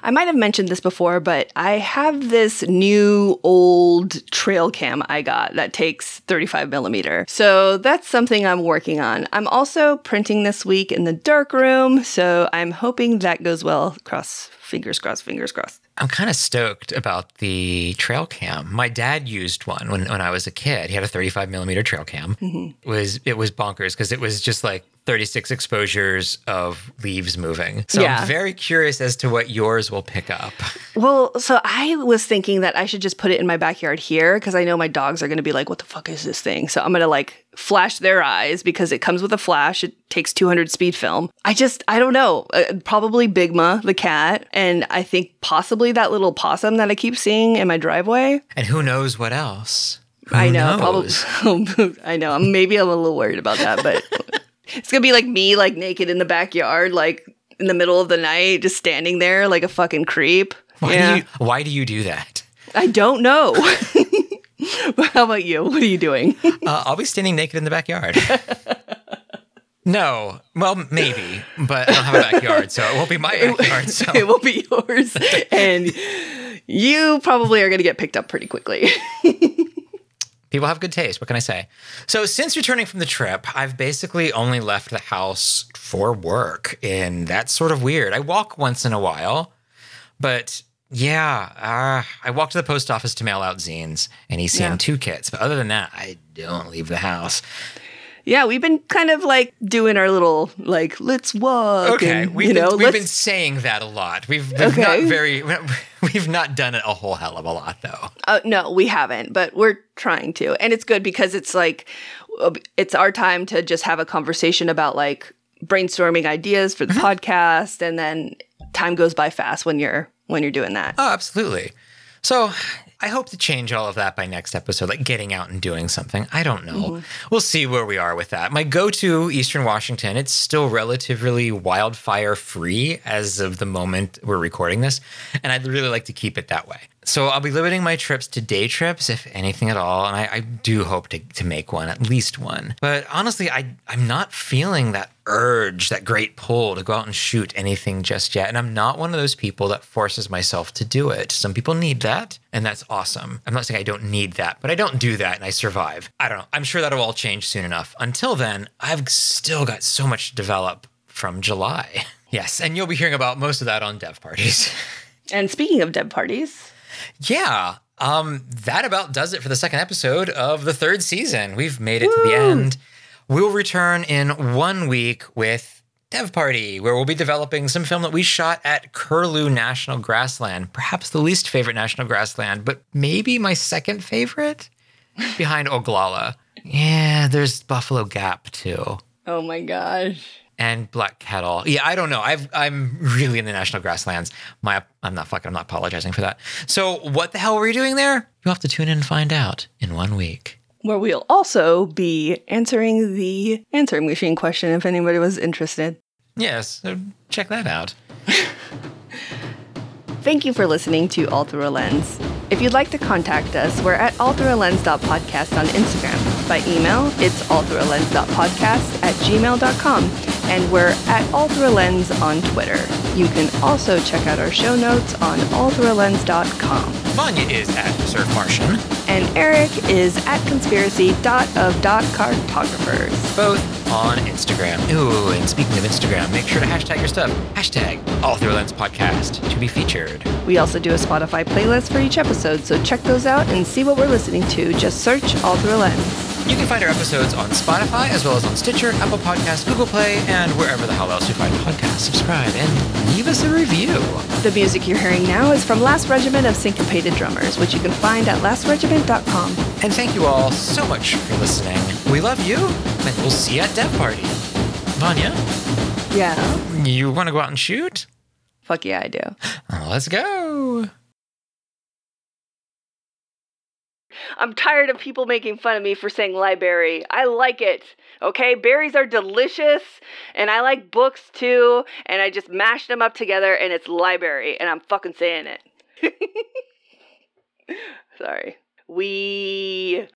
I might have mentioned this before, but I have this new old trail cam I got that takes 35 millimeter. So that's something I'm working on. I'm also printing this week in the dark room, so I'm hoping that goes well. Cross fingers crossed, fingers crossed. I'm kind of stoked about the trail cam. My dad used one when, when I was a kid. He had a 35 millimeter trail cam. Mhm. It was it was bonkers because it was just like 36 exposures of leaves moving. So Yeah. I'm very curious as to what yours will pick up. Well, so I was thinking that I should just put it in my backyard here because I know my dogs are going to be like, what the fuck is this thing? So I'm going to like flash their eyes because it comes with a flash. It takes 200 speed film. I just, I don't know. Uh, probably Bigma, the cat. And I think possibly that little possum that I keep seeing in my driveway. And who knows what else? Who I know, knows? probably. [LAUGHS] I know. I'm maybe I'm a little worried about that, but [LAUGHS] it's gonna be like me, like naked in the backyard, like in the middle of the night, just standing there like a fucking creep. Why, yeah. do you, why do you do that? I don't know. [LAUGHS] How about you? What are you doing? Uh, I'll be standing naked in the backyard. [LAUGHS] no, well, maybe, but I don't have a backyard, so it won't be my backyard. So [LAUGHS] it will be yours, and you probably are gonna get picked up pretty quickly. People have good taste. What can I say? So, since returning from the trip, I've basically only left the house for work, and that's sort of weird. I walk once in a while, but yeah, uh, I walk to the post office to mail out zines and ECM Yeah. two kits. But other than that, I don't leave the house. yeah, we've been kind of like doing our little like let's walk. Okay, and, we've, you know, been, we've been saying that a lot. We've, we've Okay. not very, [LAUGHS] [LAUGHS] we've not done it a whole hell of a lot though. Uh, no, we haven't, but we're trying to. And it's good because it's like, uh, it's our time to just have a conversation about like brainstorming ideas for the Mm-hmm. podcast. And then time goes by fast when you're, when you're doing that. Oh, absolutely. So I hope to change all of that by next episode, like getting out and doing something. I don't know. Mm-hmm. We'll see where we are with that. My go to Eastern Washington, it's still relatively wildfire free as of the moment we're recording this. And I'd really like to keep it that way. So I'll be limiting my trips to day trips, if anything at all. And I, I do hope to, to make one, at least one. But honestly, I, I'm not feeling that urge, that great pull to go out and shoot anything just yet. And I'm not one of those people that forces myself to do it. Some people need that, and that's awesome. I'm not saying I don't need that, but I don't do that and I survive. I don't know. I'm sure that'll all change soon enough. Until then, I've still got so much to develop from July. [LAUGHS] Yes, and you'll be hearing about most of that on dev parties. [LAUGHS] And speaking of dev parties, Yeah. Um, that about does it for the second episode of the third season. We've made it to the end. We'll return in one week with Dev Party, where we'll be developing some film that we shot at Curlew National Grassland, perhaps the least favorite national grassland, but maybe my second favorite behind Oglala. Yeah, there's Buffalo Gap too. oh my gosh. And Black Kettle. Yeah, I don't know. I've I'm really in the national grasslands. My I'm not fucking I'm not apologizing for that. So what the hell were you doing there? You'll have to tune in and find out in one week. Where we'll also be answering the answering machine question if anybody was interested. Yes, so check that out. [LAUGHS] Thank you for listening to All Through a Lens. If you'd like to contact us, we're at allthroughalens.podcast on Instagram. By email, it's allthroughalens.podcast at gmail.com. And we're at All Through a Lens on Twitter. You can also check out our show notes on allthroughalens.com. Vanya is at Surf Martian. And Eric is at conspiracy.of.cartographers. Both on Instagram. Ooh, and speaking of Instagram, make sure to hashtag your stuff. Hashtag All Through a Lens Podcast to be featured. We also do a Spotify playlist for each episode, so check those out and see what we're listening to. Just search All Through a Lens. You can find our episodes on Spotify as well as on Stitcher, Apple Podcasts, Google Play, and wherever the hell else you find podcasts. Subscribe and leave us a review. The music you're hearing now is from Last Regiment of Syncopated Drummers, which you can find at lastregiment.com. And thank you all so much for listening. We love you, and we'll see you at Dev Party. Vanya, Yeah. you want to go out and shoot? Fuck yeah, I do. [LAUGHS] Let's go. I'm tired of people making fun of me for saying library. I like it. Okay, berries are delicious, and I like books too, and I just mashed them up together, and it's library, and I'm fucking saying it. [LAUGHS] Sorry. We